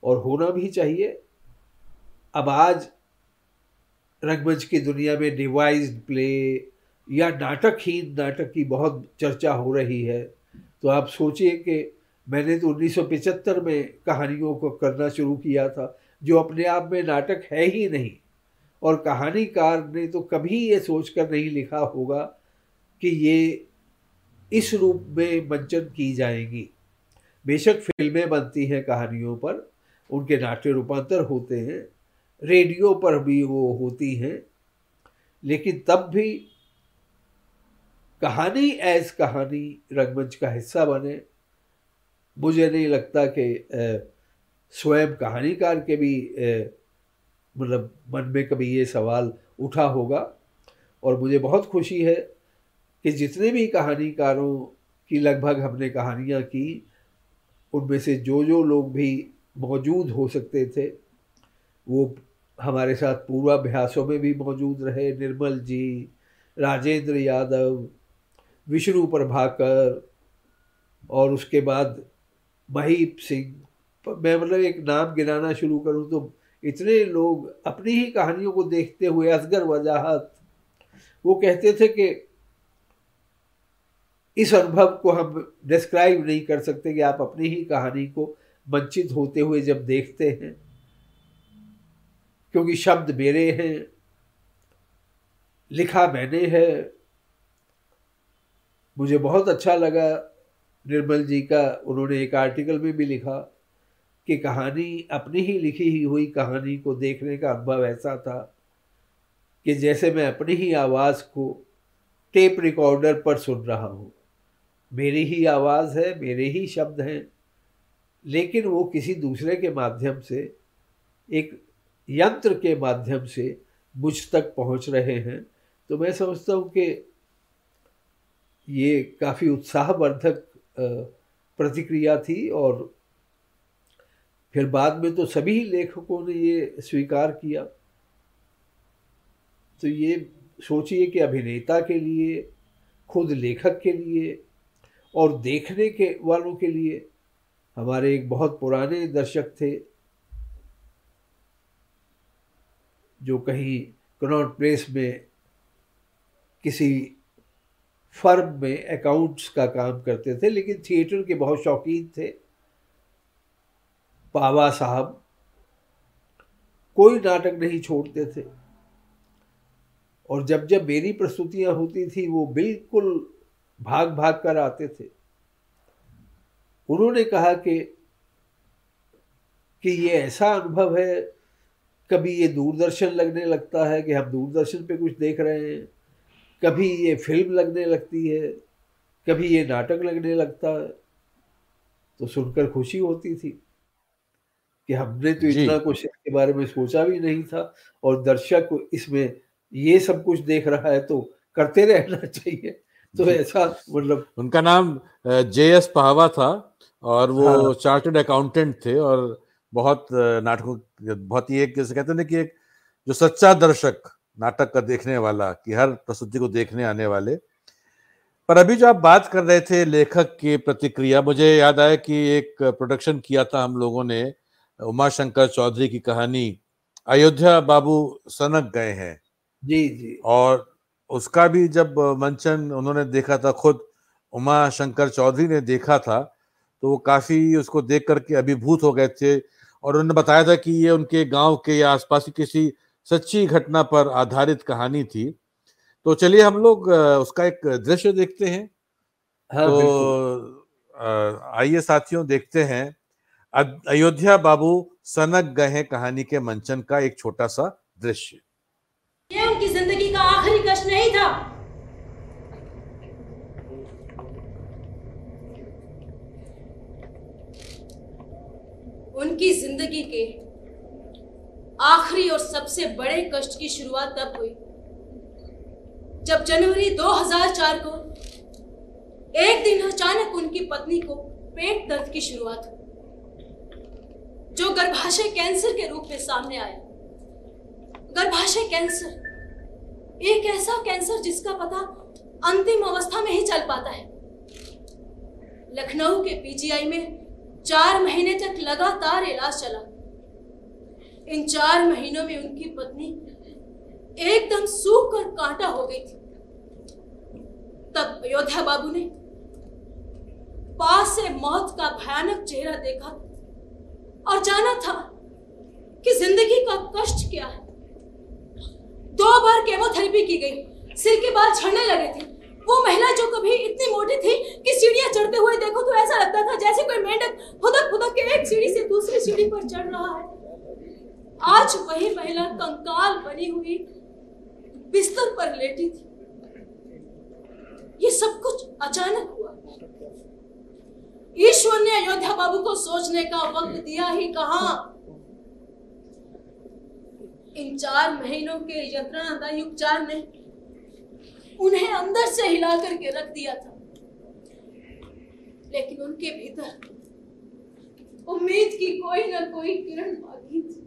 S3: और होना भी चाहिए। अब आज रंगमंच की दुनिया में डिवाइज्ड प्ले या नाटकहीन नाटक की बहुत चर्चा हो रही है तो आप सोचिए कि मैंने तो 1975 में कहानियों को करना शुरू किया था, जो अपने आप में नाटक है ही नहीं। और कहानीकार ने तो कभी ये सोचकर नहीं लिखा होगा कि ये इस रूप में मंचन की जाएँगी। बेशक फ़िल्में बनती हैं कहानियों पर, उनके नाट्य रूपांतर होते हैं, रेडियो पर भी वो होती हैं, लेकिन तब भी कहानी एज कहानी रंगमंच का हिस्सा बने। मुझे नहीं लगता कि स्वयं कहानीकार के भी मतलब मन में कभी ये सवाल उठा होगा और मुझे बहुत खुशी है कि जितने भी कहानीकारों की लगभग हमने कहानियाँ की, उनमें से जो जो लोग भी मौजूद हो सकते थे, वो हमारे साथ पूर्वाभ्यासों में भी मौजूद रहे। निर्मल जी, राजेंद्र यादव, विष्णु प्रभाकर और उसके बाद महीप सिंह। मैं मतलब एक नाम गिनाना शुरू करूँ तो इतने लोग अपनी ही कहानियों को देखते हुए असगर वजाहत, वो कहते थे कि इस अनुभव को हम डिस्क्राइब नहीं कर सकते कि आप अपनी ही कहानी को वंचित होते हुए जब देखते हैं, क्योंकि शब्द मेरे हैं, लिखा मैंने है। मुझे बहुत अच्छा लगा निर्मल जी का, उन्होंने एक आर्टिकल में भी लिखा। कि कहानी अपनी ही लिखी ही हुई कहानी को देखने का अनुभव ऐसा था कि जैसे मैं अपनी ही आवाज़ को टेप रिकॉर्डर पर सुन रहा हूँ। मेरी ही आवाज़ है, मेरे ही शब्द हैं, लेकिन वो किसी दूसरे के माध्यम से, एक यंत्र के माध्यम से मुझ तक पहुँच रहे हैं। तो मैं समझता हूँ कि ये काफ़ी उत्साहवर्धक प्रतिक्रिया थी और फिर बाद में तो सभी लेखकों ने ये स्वीकार किया। तो ये सोचिए कि अभिनेता के लिए, खुद लेखक के लिए और देखने के वालों के लिए हमारे एक बहुत पुराने दर्शक थे, जो कहीं कनॉट प्लेस में किसी फर्म में अकाउंट्स का काम करते थे, लेकिन थिएटर के बहुत शौकीन थे। पावा साहब कोई नाटक नहीं छोड़ते थे। और जब जब मेरी प्रस्तुतियाँ होती थी, वो बिल्कुल भाग भाग कर आते थे। उन्होंने कहा कि कि ये ऐसा अनुभव है, कभी ये दूरदर्शन लगने लगता है कि हम दूरदर्शन पे कुछ देख रहे हैं, कभी ये फ़िल्म लगने लगती है, कभी ये नाटक लगने लगता है। तो सुनकर खुशी होती थी। कि हमने तो इतना कुछ इसके बारे में सोचा भी नहीं था और दर्शक इसमें ये सब कुछ देख रहा है तो करते रहना चाहिए। तो ऐसा मतलब
S2: उनका नाम जे एस पहावा था और वो हाँ। चार्टर्ड अकाउंटेंट थे और बहुत नाटकों बहुत ही एक जैसे कहते हैं ना कि एक जो सच्चा दर्शक नाटक का देखने वाला कि हर प्रस्तुति को देखने आने वाले। पर अभी जो आप बात कर रहे थे लेखक की प्रतिक्रिया मुझे याद आया कि एक प्रोडक्शन किया था हम लोगों ने उमा शंकर चौधरी की कहानी अयोध्या बाबू सनक गए हैं।
S3: जी जी।
S2: और उसका भी जब मंचन उन्होंने देखा था खुद उमा शंकर चौधरी ने देखा था तो वो काफ़ी उसको देख करके अभिभूत हो गए थे और उन्होंने बताया था कि ये उनके गाँव के या आसपास की किसी सच्ची घटना पर आधारित कहानी थी। तो चलिए हम लोग उसका एक दृश्य देखते हैं। हाँ, तो आइए साथियों देखते हैं। अयोध्या बाबू सनक गए कहानी के मंचन का एक छोटा सा दृश्य।
S9: ये उनकी ज़िंदगी का आखिरी कष्ट नहीं था। उनकी ज़िंदगी के आखिरी और सबसे बड़े कष्ट की शुरुआत तब हुई। जब जनवरी 2004 को एक दिन अचानक उनकी पत्नी को पेट दर्द की शुरुआत हुई। जो गर्भाशय कैंसर के रूप में सामने आया। गर्भाशय कैंसर, एक ऐसा कैंसर जिसका पता अंतिम अवस्था में ही चल पाता है। लखनऊ के पीजीआई में चार महीने तक लगातार इलाज चला। इन चार महीनों में उनकी पत्नी एकदम सूख कर कांटा हो गई थी। तब अयोध्या बाबू ने पास से मौत का भयानक चेहरा देखा और जाना था कि ज़िंदगी का कष्ट क्या है। दो बार केमोथेरेपी की गई, सिर के बाल झड़ने लगे थे। वो महिला जो कभी इतनी मोटी थी कि सीढ़ियाँ चढ़ते हुए देखो तो ऐसा लगता था जैसे कोई मेंढक खुदक खुदक के एक सीढ़ी से दूसरी सीढ़ी पर चढ़ रहा है। आज वही महिला कंकाल बनी हुई बिस्तर पर लेटी थी। ये सब कुछ अचानक हुआ। ईश्वर ने अयोध्या बाबू को सोचने का वक्त दिया ही कहा। इन चार महीनों के यंत्रणादायी उपचार ने उन्हें अंदर से हिला करके रख दिया था। लेकिन उनके भीतर उम्मीद की कोई ना कोई किरण बाकी थी।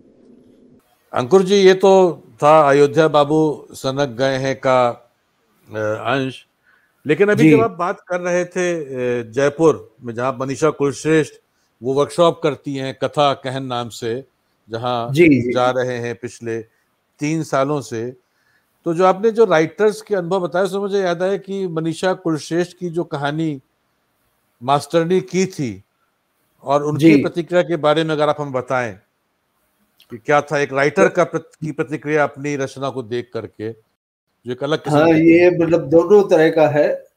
S2: अंकुर जी, ये तो था अयोध्या बाबू सनक गए हैं का अंश। लेकिन अभी जब आप बात कर रहे थे जयपुर में जहाँ मनीषा कुलश्रेष्ठ वो वर्कशॉप करती हैं कथा कहन नाम से जहाँ जा रहे हैं पिछले तीन सालों से तो जो आपने जो राइटर्स के अनुभव बताया उसमें मुझे याद आया कि मनीषा कुलश्रेष्ठ की जो कहानी मास्टरनी की थी और उनकी प्रतिक्रिया के बारे में अगर आप हम बताएँ कि क्या था एक राइटर का प्रत, की प्रतिक्रिया अपनी रचना को देख करके। जो एक अलग
S3: हाँ ये मतलब दोनों तरह का है।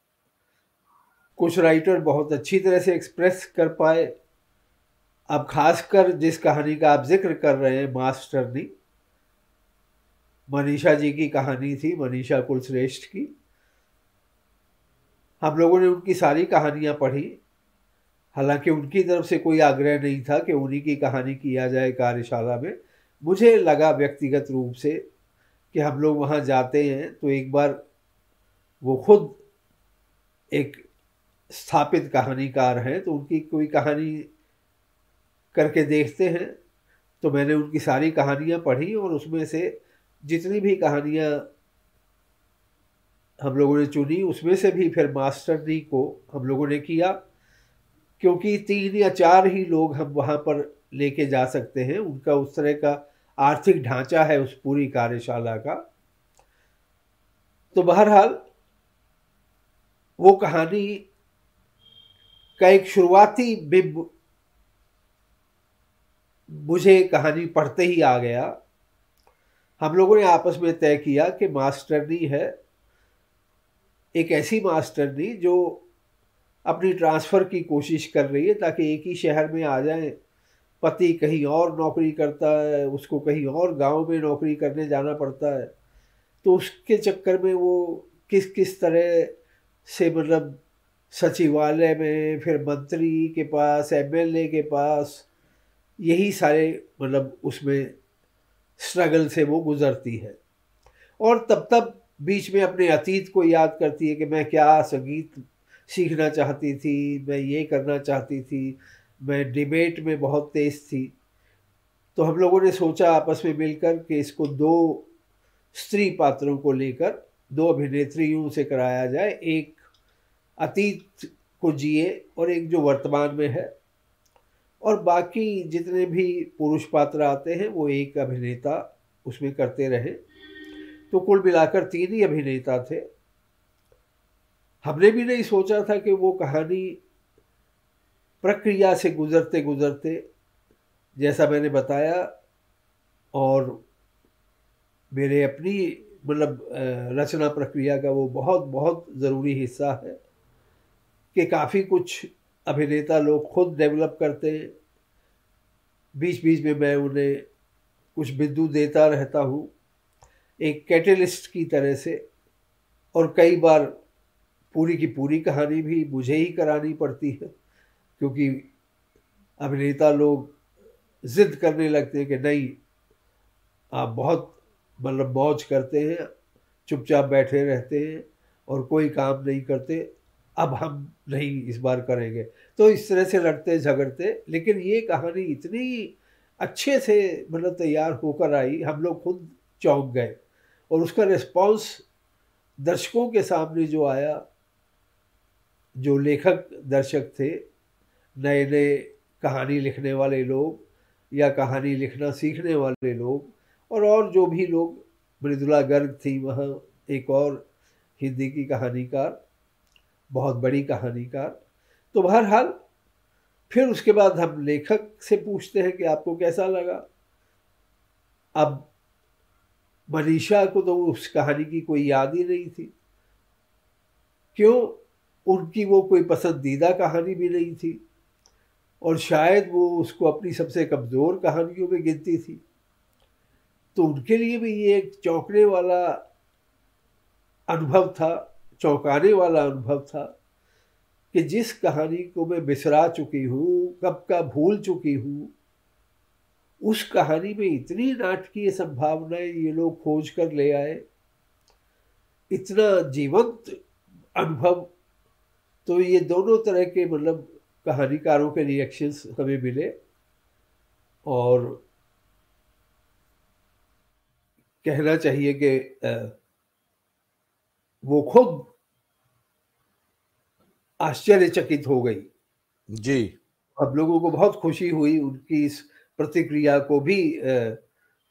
S3: कुछ राइटर बहुत अच्छी तरह से एक्सप्रेस कर पाए। अब खासकर जिस कहानी का आप ज़िक्र कर रहे हैं मास्टरनी मनीषा जी की कहानी थी मनीषा कुलश्रेष्ठ की। हम लोगों ने उनकी सारी कहानियाँ पढ़ी। हालाँकि उनकी तरफ़ से कोई आग्रह नहीं था कि उन्हीं की कहानी किया जाए कार्यशाला में। मुझे लगा व्यक्तिगत रूप से कि हम लोग वहाँ जाते हैं तो एक बार वो खुद एक स्थापित कहानीकार हैं तो उनकी कोई कहानी करके देखते हैं। तो मैंने उनकी सारी कहानियाँ पढ़ी और उसमें से जितनी भी कहानियाँ हम लोगों ने चुनी, उसमें से भी फिर मास्टर डी को हम लोगों ने किया, क्योंकि तीन या चार ही लोग हम वहाँ पर लेके जा सकते हैं। उनका उस तरह का आर्थिक ढांचा है उस पूरी कार्यशाला का। तो बहरहाल, वो कहानी का एक शुरुआती बिब मुझे कहानी पढ़ते ही आ गया। हम लोगों ने आपस में तय किया कि मास्टरनी है, एक ऐसी मास्टरनी जो अपनी ट्रांसफ़र की कोशिश कर रही है ताकि एक ही शहर में आ जाए पति कहीं और नौकरी करता है, उसको कहीं और गाँव में नौकरी करने जाना पड़ता है तो उसके चक्कर में वो किस किस तरह से मतलब सचिवालय में, फिर मंत्री के पास एमएलए के पास, यही सारे मतलब उसमें स्ट्रगल से वो गुज़रती है। और तब तब बीच में अपने अतीत को याद करती है कि मैं क्या संगीत सीखना चाहती थी, मैं ये करना चाहती थी मैं डिबेट में बहुत तेज़ थी। तो हम लोगों ने सोचा आपस में मिलकर कि इसको दो स्त्री पात्रों को लेकर, दो अभिनेत्रियों से कराया जाए। एक अतीत को जिए और एक जो वर्तमान में है। और बाकी जितने भी पुरुष पात्र आते हैं, वो एक अभिनेता उसमें करते रहे। तो कुल मिलाकर तीन ही अभिनेता थे। हमने भी नहीं सोचा था कि वो कहानी प्रक्रिया से गुज़रते गुज़रते, जैसा मैंने बताया, और मेरे अपनी मतलब रचना प्रक्रिया का वो बहुत बहुत ज़रूरी हिस्सा है कि काफ़ी कुछ अभिनेता लोग खुद डेवलप करते हैं। बीच बीच में मैं उन्हें कुछ बिंदु देता रहता हूँ, एक कैटलिस्ट की तरह से, और कई बार पूरी की पूरी कहानी भी मुझे ही करानी पड़ती है। क्योंकि अभिनेता लोग ज़िद करने लगते हैं कि नहीं, आप बहुत मतलब मौज करते हैं, चुपचाप बैठे रहते हैं और कोई काम नहीं करते, अब हम नहीं इस बार करेंगे। तो इस तरह से लड़ते, झगड़ते, लेकिन ये कहानी इतनी अच्छे से मतलब तैयार होकर आई, हम लोग खुद चौंक गए और उसका रिस्पॉन्स दर्शकों के सामने जो आया, जो लेखक, दर्शक थे नए नए कहानी लिखने वाले लोग या कहानी लिखना सीखने वाले लोग और और जो भी लोग, मृदुला गर्ग थी वहाँ एक और हिंदी की कहानीकार, बहुत बड़ी कहानीकार। तो बहरहाल, फिर उसके बाद हम लेखक से पूछते हैं कि आपको कैसा लगा? अब मनीषा को तो उस कहानी की कोई याद ही नहीं थी। क्यों? उनकी वो कोई पसंदीदा कहानी भी नहीं थी। और शायद वो उसको अपनी सबसे कमज़ोर कहानियों में गिनती थी। तो उनके लिए भी ये एक चौंकने वाला अनुभव था, चौंकाने वाला अनुभव था कि जिस कहानी को मैं बिसरा चुकी हूँ, कब का भूल चुकी हूँ, उस कहानी में इतनी नाटकीय संभावनाएँ ये लोग खोज कर ले आए, इतना जीवंत अनुभव तो ये दोनों तरह के मतलब कहानीकारों के रिएक्शंस हमें मिले और कहना चाहिए कि वो खुद आश्चर्यचकित हो गई।
S2: जी।
S3: अब लोगों को बहुत खुशी हुई उनकी इस प्रतिक्रिया को भी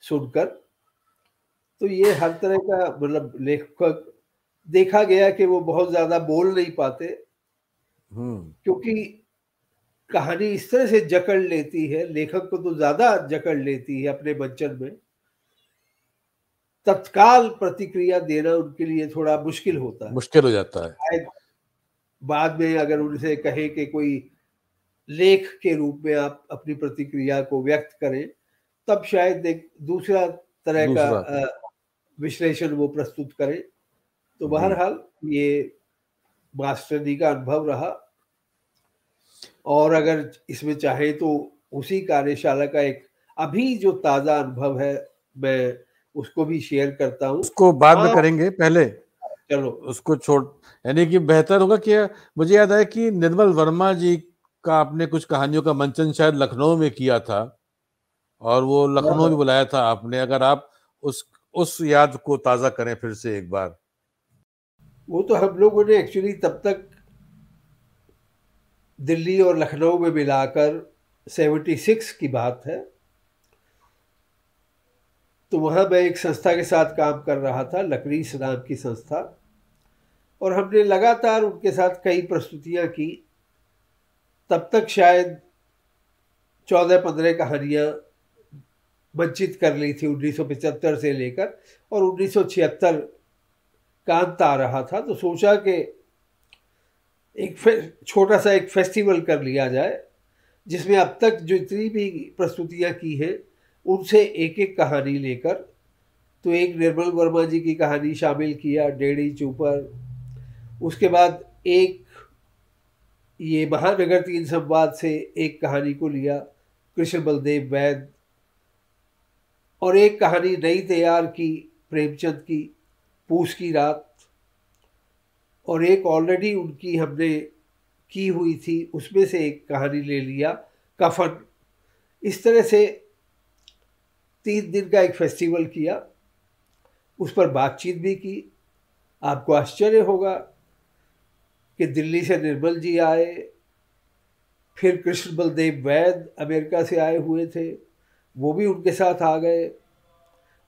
S3: सुनकर। तो ये हर तरह का मतलब लेखक देखा गया कि वो बहुत ज़्यादा बोल नहीं पाते।
S2: हम्म।
S3: क्योंकि कहानी इस तरह से जकड़ लेती है लेखक को तो ज़्यादा जकड़ लेती है अपने मंचन में। तत्काल प्रतिक्रिया देना उनके लिए थोड़ा मुश्किल होता है।
S2: मुश्किल हो जाता है।
S3: बाद में अगर उनसे कहे कि कोई लेख के रूप में आप अपनी प्रतिक्रिया को व्यक्त करें तब शायद एक दूसरा तरह का
S2: दूसरा।
S3: अ, विश्लेषण वो प्रस्तुत करें। तो बहरहाल ये मास्टरनी का अनुभव रहा। और अगर इसमें चाहे तो उसी कार्यशाला का एक अभी जो ताज़ा अनुभव है मैं उसको भी शेयर करता हूँ।
S2: उसको बाद में। करेंगे पहले।
S3: चलो।
S2: उसको छोड़ यानी कि बेहतर होगा कि मुझे याद है कि निर्मल वर्मा जी का आपने कुछ कहानियों का मंचन शायद लखनऊ में किया था और वो लखनऊ में बुलाया था आपने। अगर आप उस उस याद को ताज़ा करें फिर से एक बार।
S3: वो तो हम लोगों ने एक्चुअली तब तक दिल्ली और लखनऊ में मिलाकर 76 की बात है तो वहाँ मैं एक संस्था के साथ काम कर रहा था लकड़ीस नाम की संस्था, और हमने लगातार उनके साथ कई प्रस्तुतियाँ की। तब तक शायद चौदह पंद्रह कहानियाँ वंचित कर ली थी 1975 से लेकर, और 1976 का अंत आ रहा था तो सोचा कि एक छोटा सा एक फेस्टिवल कर लिया जाए, जिसमें अब तक जितनी भी प्रस्तुतियाँ की हैं, उनसे एक एक कहानी लेकर तो एक निर्मल वर्मा जी की कहानी शामिल किया, डेढ़ी चूपर, उसके बाद एक ये महानगर तीन संवाद से एक कहानी को लिया, कृष्ण बलदेव वैद और एक कहानी नई तैयार की, प्रेमचंद की, पूस की रात और एक ऑलरेडी उनकी हमने की हुई थी, उसमें से एक कहानी ले लिया, कफन। इस तरह से तीन दिन का एक फेस्टिवल किया, उस पर बातचीत भी की। आपको आश्चर्य होगा कि दिल्ली से निर्मल जी आए, फिर कृष्ण बलदेव वैद अमेरिका से आए हुए थे, वो भी उनके साथ आ गए।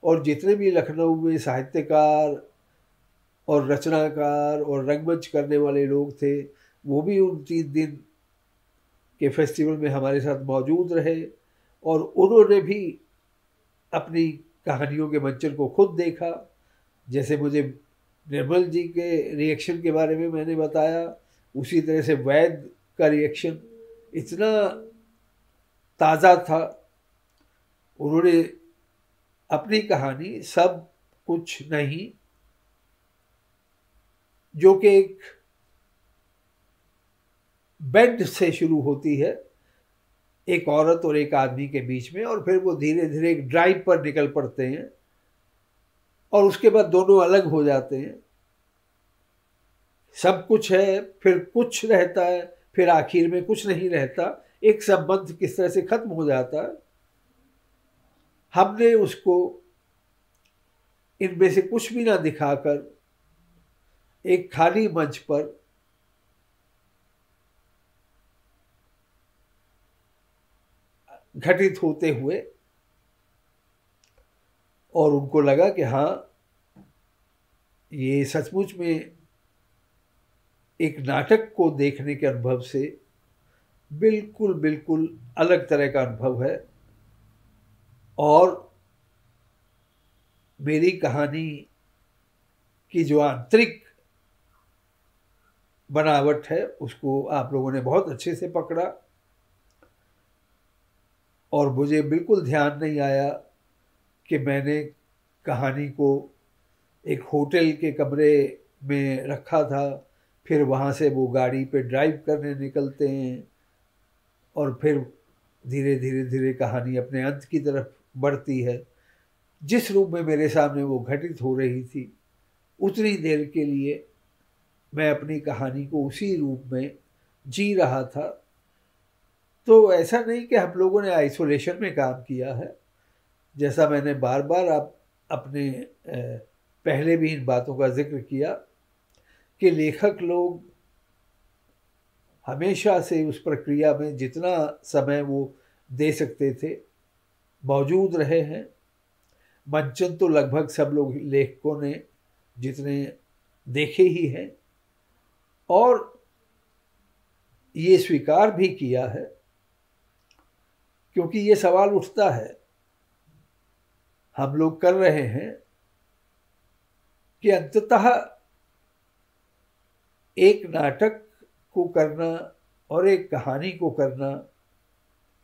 S3: और जितने भी लखनऊ में साहित्यकार और रचनाकार और रंगमंच करने वाले लोग थे, वो भी उन तीन दिन के फेस्टिवल में हमारे साथ मौजूद रहे और उन्होंने भी अपनी कहानियों के मंचन को खुद देखा। जैसे मुझे निर्मल जी के रिएक्शन के बारे में मैंने बताया, उसी तरह से वैद का रिएक्शन इतना ताज़ा था। उन्होंने अपनी कहानी सब कुछ नहीं जो कि एक बेड से शुरू होती है, एक औरत और एक आदमी के बीच में, और फिर वो धीरे धीरे एक ड्राइव पर निकल पड़ते हैं, और उसके बाद दोनों अलग हो जाते हैं। सब कुछ है, फिर कुछ रहता है, फिर आखिर में कुछ नहीं रहता। एक संबंध किस तरह से खत्म हो जाता है, हमने उसको इनमें से कुछ भी ना दिखाकर एक खाली मंच पर घटित होते हुए और उनको लगा कि हाँ ये सचमुच में एक नाटक को देखने के अनुभव से बिल्कुल बिल्कुल अलग तरह का अनुभव है। और मेरी कहानी की जो आंतरिक बनावट है, उसको आप लोगों ने बहुत अच्छे से पकड़ा। और मुझे बिल्कुल ध्यान नहीं आया कि मैंने कहानी को एक होटल के कमरे में रखा था, फिर वहाँ से वो गाड़ी पे ड्राइव करने निकलते हैं और फिर धीरे धीरे धीरे कहानी अपने अंत की तरफ़ बढ़ती है। जिस रूप में मेरे सामने वो घटित हो रही थी, उतनी देर के लिए मैं अपनी कहानी को उसी रूप में जी रहा था। तो ऐसा नहीं कि हम लोगों ने आइसोलेशन में काम किया है। जैसा मैंने बार बार आप अपने पहले भी इन बातों का ज़िक्र किया कि लेखक लोग हमेशा से उस प्रक्रिया में जितना समय वो दे सकते थे, मौजूद रहे हैं। मंचन तो लगभग सब लोग लेखकों ने जितने देखे ही हैं। और ये स्वीकार भी किया है, क्योंकि ये सवाल उठता है, हम लोग कर रहे हैं कि अंततः एक नाटक को करना और एक कहानी को करना,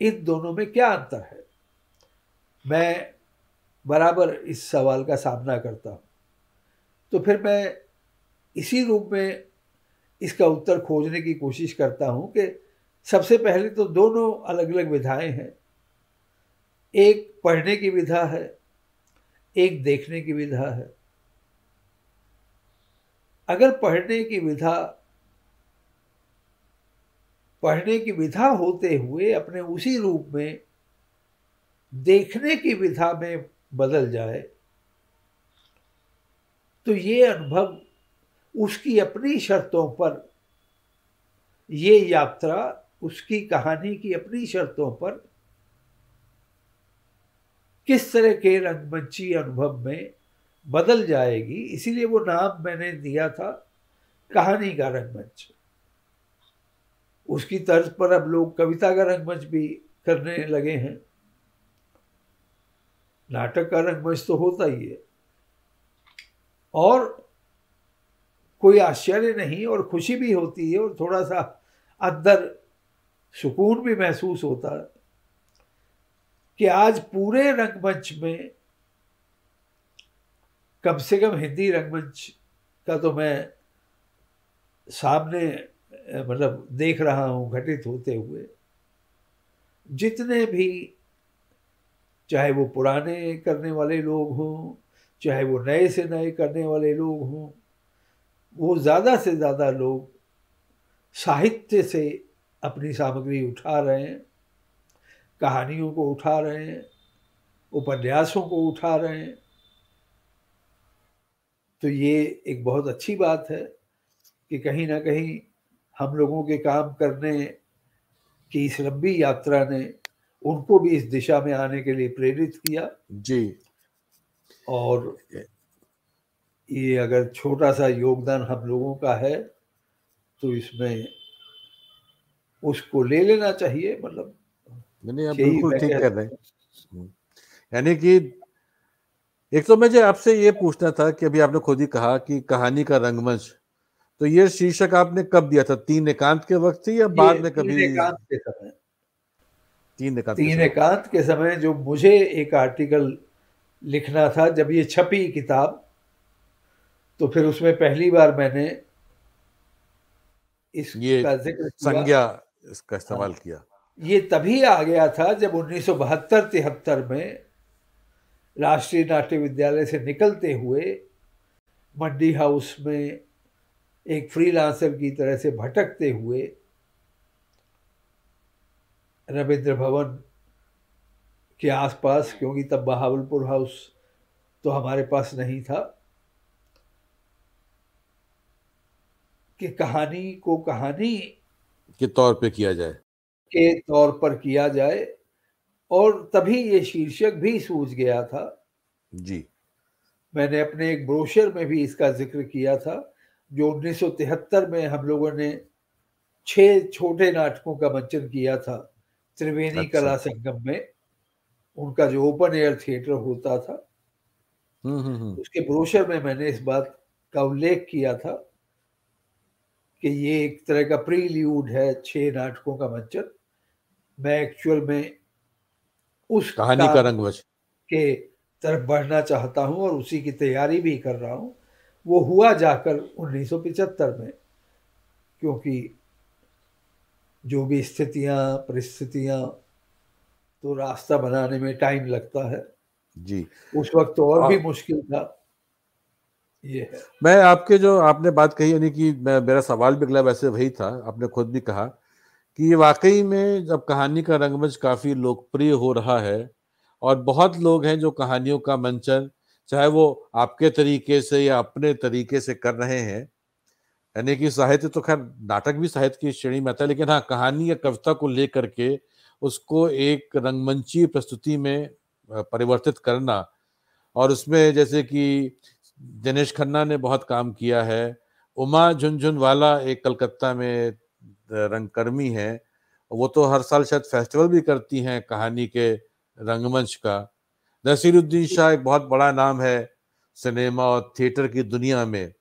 S3: इन दोनों में क्या अंतर है? मैं बराबर इस सवाल का सामना करता हूँ। तो फिर मैं इसी रूप में इसका उत्तर खोजने की कोशिश करता हूँ कि सबसे पहले तो दोनों अलग अलग विधाएँ हैं। एक पढ़ने की विधा है, एक देखने की विधा है। अगर पढ़ने की विधा, पढ़ने की विधा होते हुए अपने उसी रूप में देखने की विधा में बदल जाए तो ये अनुभव उसकी अपनी शर्तों पर ये यात्रा, उसकी कहानी की अपनी शर्तों पर किस तरह के रंगमंची अनुभव में बदल जाएगी, इसीलिए वो नाम मैंने दिया था कहानी का रंगमंच। उसकी तर्ज पर अब लोग कविता का रंगमंच भी करने लगे हैं। नाटक का रंगमंच तो होता ही है। और कोई आश्चर्य नहीं और खुशी भी होती है और थोड़ा सा अंदर सुकून भी महसूस होता है कि आज पूरे रंगमंच में कम से कम हिंदी रंगमंच का तो मैं सामने मतलब देख रहा हूँ घटित होते हुए। जितने भी, चाहे वो पुराने करने वाले लोग हों, चाहे वो नए से नए करने वाले लोग हों वो ज़्यादा से ज़्यादा लोग साहित्य से अपनी सामग्री उठा रहे हैं कहानियों को उठा रहे हैं उपन्यासों को उठा रहे हैं। तो ये एक बहुत अच्छी बात है कि कहीं ना कहीं हम लोगों के काम करने की इस लंबी यात्रा ने उनको भी इस दिशा में आने के लिए प्रेरित किया।
S2: जी।
S3: और ये अगर छोटा सा योगदान हम लोगों का है तो इसमें उसको ले लेना चाहिए मतलब
S2: नहीं आप बिल्कुल ठीक कर रहे हैं। हम्म। यानी कि एक तो मुझे आपसे ये पूछना था कि अभी आपने खुद ही कहा कि कहानी का रंगमंच तो ये शीर्षक आपने कब दिया था? तीन एकांत के वक्त थी या बाद में कभी?
S3: तीन एकांत के समय।
S2: तीन एकांत
S3: तीन एकांत के समय जो मुझे एक आर्टिकल लिखना था जब ये छपी किताब तो फिर उसमें पहली बार मैंने
S2: इस ये संज्ञा इसका इस्तेमाल हाँ, किया।
S3: ये तभी आ गया था जब उन्नीस सौ में राष्ट्रीय नाट्य विद्यालय से निकलते हुए मंडी हाउस में एक फ्रीलांसर की तरह से भटकते हुए रविंद्र भवन के आसपास क्योंकि तब बहावलपुर हाउस तो हमारे पास नहीं था कि कहानी को कहानी
S2: के तौर पे किया जाए।
S3: के तौर पर किया जाए और तभी ये शीर्षक भी सूझ गया था।
S2: जी।
S3: मैंने अपने एक ब्रोशर में भी इसका ज़िक्र किया था जो 1973 में हम लोगों ने छह छोटे नाटकों का मंचन किया था त्रिवेणी अच्छा। कला संगम में। उनका जो ओपन एयर थिएटर होता था।
S2: हम्म, हम्म, हम्म।
S3: उसके ब्रोशर में मैंने इस बात का उल्लेख किया था कि ये एक तरह का प्रील्यूड है छह नाटकों का मंचन। मैं एक्चुअल में उस
S2: कहानी का रंग
S3: के तरफ़ बढ़ना चाहता हूँ और उसी की तैयारी भी कर रहा हूँ। वो हुआ जाकर 1975 में क्योंकि जो भी स्थितियाँ परिस्थितियाँ तो रास्ता बनाने में टाइम लगता है।
S2: जी।
S3: उस वक्त तो और आ, भी मुश्किल था।
S2: मैं आपके जो आपने बात कही, यानी कि मैं, मेरा सवाल भी अगला वैसे वही था, आपने खुद भी कहा कि वाकई में जब कहानी का रंगमंच काफ़ी लोकप्रिय हो रहा है और बहुत लोग हैं जो कहानियों का मंचन चाहे वो आपके तरीके से या अपने तरीके से कर रहे हैं, यानी कि साहित्य तो खैर नाटक भी साहित्य की श्रेणी में आता है, लेकिन हाँ कहानी या कविता को लेकर के उसको एक रंगमंची प्रस्तुति में परिवर्तित करना और उसमें जैसे कि दिनेश खन्ना ने बहुत काम किया है। उमा झुंझुनवाला एक कलकत्ता में रंगकर्मी है। वो तो हर साल शायद फेस्टिवल भी करती हैं कहानी के रंगमंच का। नसीरुद्दीन शाह एक बहुत बड़ा नाम है सिनेमा और थिएटर की दुनिया में।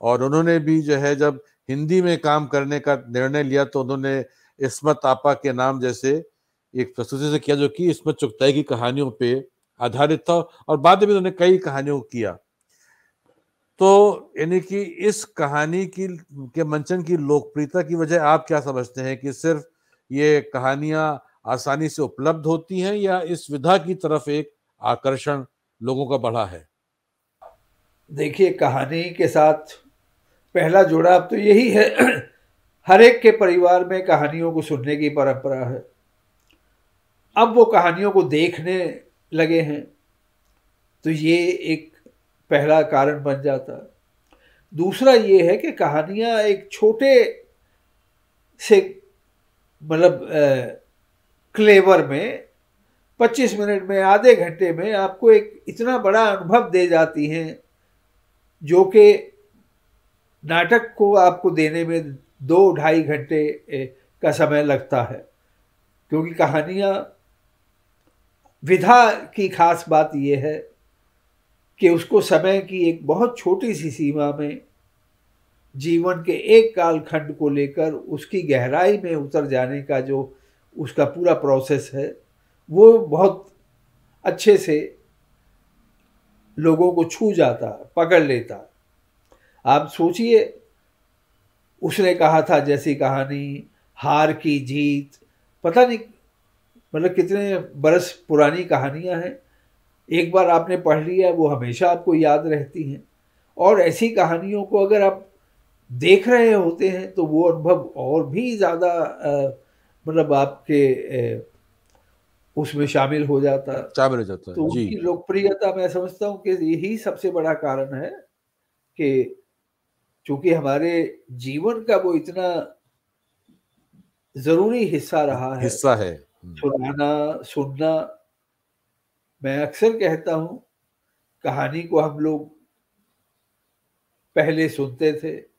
S2: और उन्होंने भी जो है जब हिंदी में काम करने का निर्णय लिया तो उन्होंने इसमत आपा के नाम जैसे एक प्रस्तुति से किया जो कि इसमत चुगताई की कहानियों पे आधारित था और बाद में उन्होंने कई कहानियों को किया। तो यानी कि इस कहानी की, के मंचन की लोकप्रियता की वजह आप क्या समझते हैं कि सिर्फ़ ये कहानियाँ आसानी से उपलब्ध होती हैं या इस विधा की तरफ़ एक आकर्षण लोगों का बढ़ा है?
S3: देखिए, कहानी के साथ पहला जोड़ा जुड़ाव तो यही है, हर एक के परिवार में कहानियों को सुनने की परंपरा है। अब वो कहानियों को देखने लगे हैं तो ये एक पहला कारण बन जाता। है दूसरा ये है कि कहानियाँ एक छोटे से मतलब क्लेवर में 25 मिनट में, आधे घंटे में आपको एक इतना बड़ा अनुभव दे जाती हैं, जो कि नाटक को आपको देने में दो ढाई घंटे का समय लगता है। क्योंकि कहानियाँ विधा की खास बात यह है कि उसको समय की एक बहुत छोटी सी सीमा में जीवन के एक कालखंड को लेकर उसकी गहराई में उतर जाने का जो उसका पूरा प्रोसेस है, वो बहुत अच्छे से लोगों को छू जाता, पकड़ लेता। आप सोचिए, उसने कहा था जैसी कहानी, हार की जीत, पता नहीं मतलब कितने बरस पुरानी कहानियाँ हैं एक बार आपने पढ़ लिया वो हमेशा आपको याद रहती हैं। और ऐसी कहानियों को अगर आप देख रहे होते हैं तो वो अनुभव और भी ज़्यादा मतलब आपके उसमें शामिल हो जाता।
S2: शामिल हो जाता है
S3: तो उनकी लोकप्रियता मैं समझता हूँ कि यही सबसे बड़ा कारण है कि चूँकि हमारे जीवन का वो इतना ज़रूरी हिस्सा रहा है
S2: हिस्सा है।
S3: सुनाना सुनना मैं अक्सर कहता हूँ कहानी को हम लोग पहले सुनते थे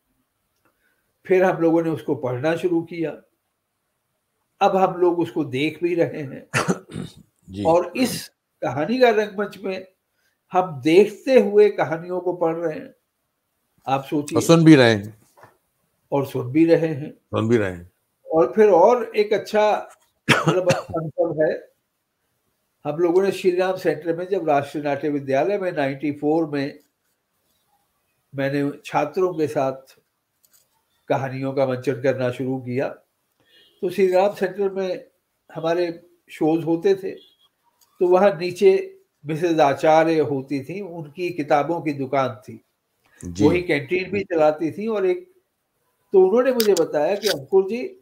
S3: फिर हम लोगों ने उसको पढ़ना शुरू किया। अब हम लोग उसको देख भी रहे हैं। जी। और इस कहानी का रंगमंच में हम देखते हुए कहानियों को पढ़ रहे हैं। आप सोचिए।
S2: सुन भी रहे हैं।
S3: और सुन भी रहे हैं।
S2: सुन भी रहे हैं।
S3: और फिर और एक अच्छा मतलब अनुभव है। हम लोगों ने श्री राम सेंटर में जब राष्ट्रीय नाट्य विद्यालय में 94 में मैंने छात्रों के साथ कहानियों का मंचन करना शुरू किया तो श्री राम सेंटर में हमारे शोज़ होते थे तो वहाँ नीचे मिसेज आचार्य होती थी उनकी किताबों की दुकान थी। वही कैंटीन भी चलाती थी और एक तो उन्होंने मुझे बताया कि अंकुर जी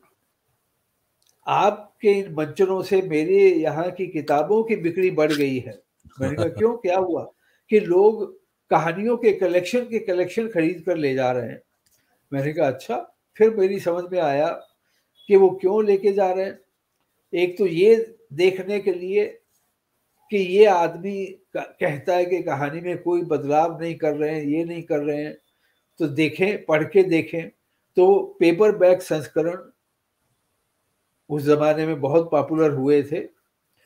S3: आपके इन मंचनों से मेरे यहाँ की किताबों की बिक्री बढ़ गई है। मैंने कहा, क्यों? क्या हुआ? कि लोग कहानियों के कलेक्शन के कलेक्शन खरीद कर ले जा रहे हैं। मैंने कहा अच्छा फिर मेरी समझ में आया कि वो क्यों लेके जा रहे हैं? एक तो ये देखने के लिए कि ये आदमी कहता है कि कहानी में कोई बदलाव नहीं कर रहे हैं, ये नहीं कर रहे हैं। तो देखें, पढ़ के देखें। तो पेपर बैग संस्करण उस जमाने में बहुत पॉपुलर हुए थे।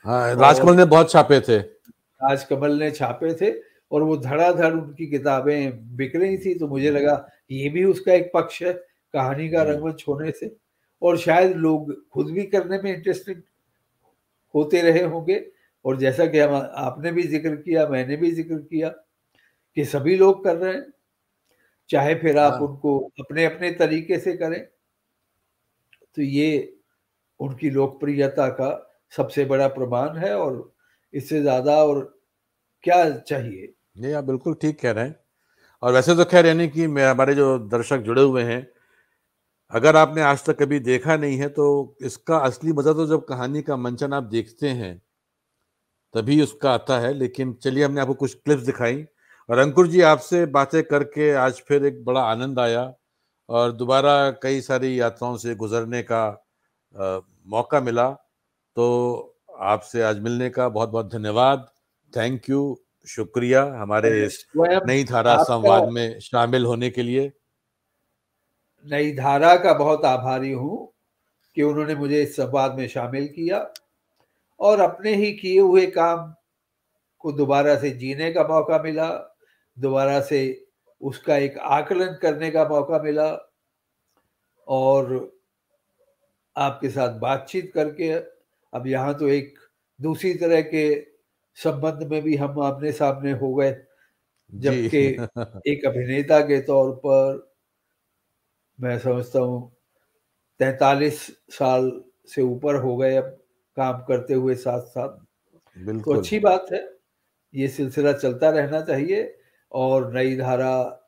S2: हाँ, राजकमल ने बहुत छापे थे।
S3: राजकमल ने छापे थे और वो धड़ाधड़ उनकी किताबें बिक रही थी तो मुझे लगा ये भी उसका एक पक्ष है कहानी का रंगमंच होने से। और शायद लोग खुद भी करने में इंटरेस्टेड होते रहे होंगे। और जैसा कि हम आपने भी ज़िक्र किया मैंने भी ज़िक्र किया कि सभी लोग कर रहे हैं। चाहे फिर आप हाँ। उनको अपने अपने तरीके से करें तो ये उनकी लोकप्रियता का सबसे बड़ा प्रमाण है और इससे ज़्यादा और क्या चाहिए?
S2: नहीं आप बिल्कुल ठीक कह रहे हैं। और वैसे तो खैर यानी कि हमारे जो दर्शक जुड़े हुए हैं, अगर आपने आज तक कभी देखा नहीं है तो इसका असली मज़ा तो जब कहानी का मंचन आप देखते हैं, तभी उसका आता है। लेकिन चलिए, हमने आपको कुछ क्लिप्स दिखाई और अंकुर जी आपसे बातें करके आज फिर एक बड़ा आनंद आया और दोबारा कई सारी यात्राओं से गुजरने का मौका मिला तो आपसे आज मिलने का बहुत बहुत धन्यवाद। थैंक यू शुक्रिया हमारे इस नई धारा संवाद में शामिल होने के लिए।
S3: नई धारा का बहुत आभारी हूँ कि उन्होंने मुझे इस संवाद में शामिल किया और अपने ही किए हुए काम को दोबारा से जीने का मौका मिला दोबारा से उसका एक आकलन करने का मौका मिला और आपके साथ बातचीत करके अब यहाँ तो एक दूसरी तरह के संबंध में भी हम आमने सामने हो गए जबकि एक अभिनेता के तौर पर मैं समझता हूँ तैतालीस साल से ऊपर हो गए अब काम करते हुए साथ साथ तो अच्छी बात है ये सिलसिला चलता रहना चाहिए और नई धारा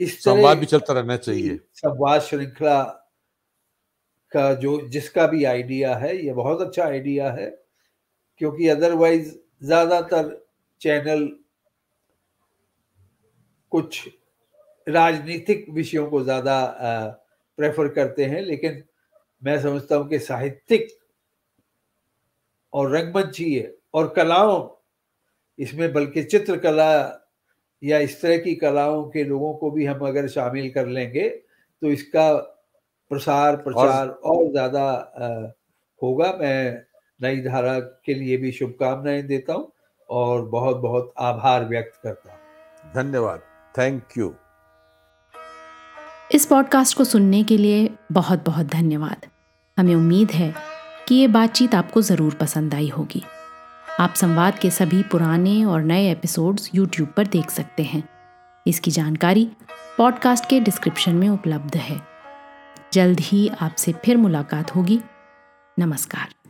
S3: इस
S2: संवाद भी चलता रहना चाहिए।
S3: संवाद श्रृंखला का जो, जिसका भी आइडिया है, ये बहुत अच्छा आइडिया है, क्योंकि अदरवाइज़ ज़्यादातर चैनल कुछ राजनीतिक विषयों को ज़्यादा प्रेफर करते हैं, लेकिन मैं समझता हूँ कि साहित्यिक और रंगमंचीय और कलाओं, इसमें बल्कि चित्रकला या इस तरह की कलाओं के लोगों को भी हम अगर शामिल कर लेंगे तो इसका प्रसार प्रचार और, ज़्यादा होगा। मैं नई धारा के लिए भी शुभकामनाएँ देता हूँ और बहुत बहुत आभार व्यक्त करता हूँ।
S2: धन्यवाद। थैंक यू
S1: इस पॉडकास्ट को सुनने के लिए बहुत बहुत धन्यवाद। हमें उम्मीद है कि ये बातचीत आपको ज़रूर पसंद आई होगी। आप संवाद के सभी पुराने और नए एपिसोड्स यूट्यूब पर देख सकते हैं। इसकी जानकारी पॉडकास्ट के डिस्क्रिप्शन में उपलब्ध है। जल्द ही आपसे फिर मुलाकात होगी। नमस्कार।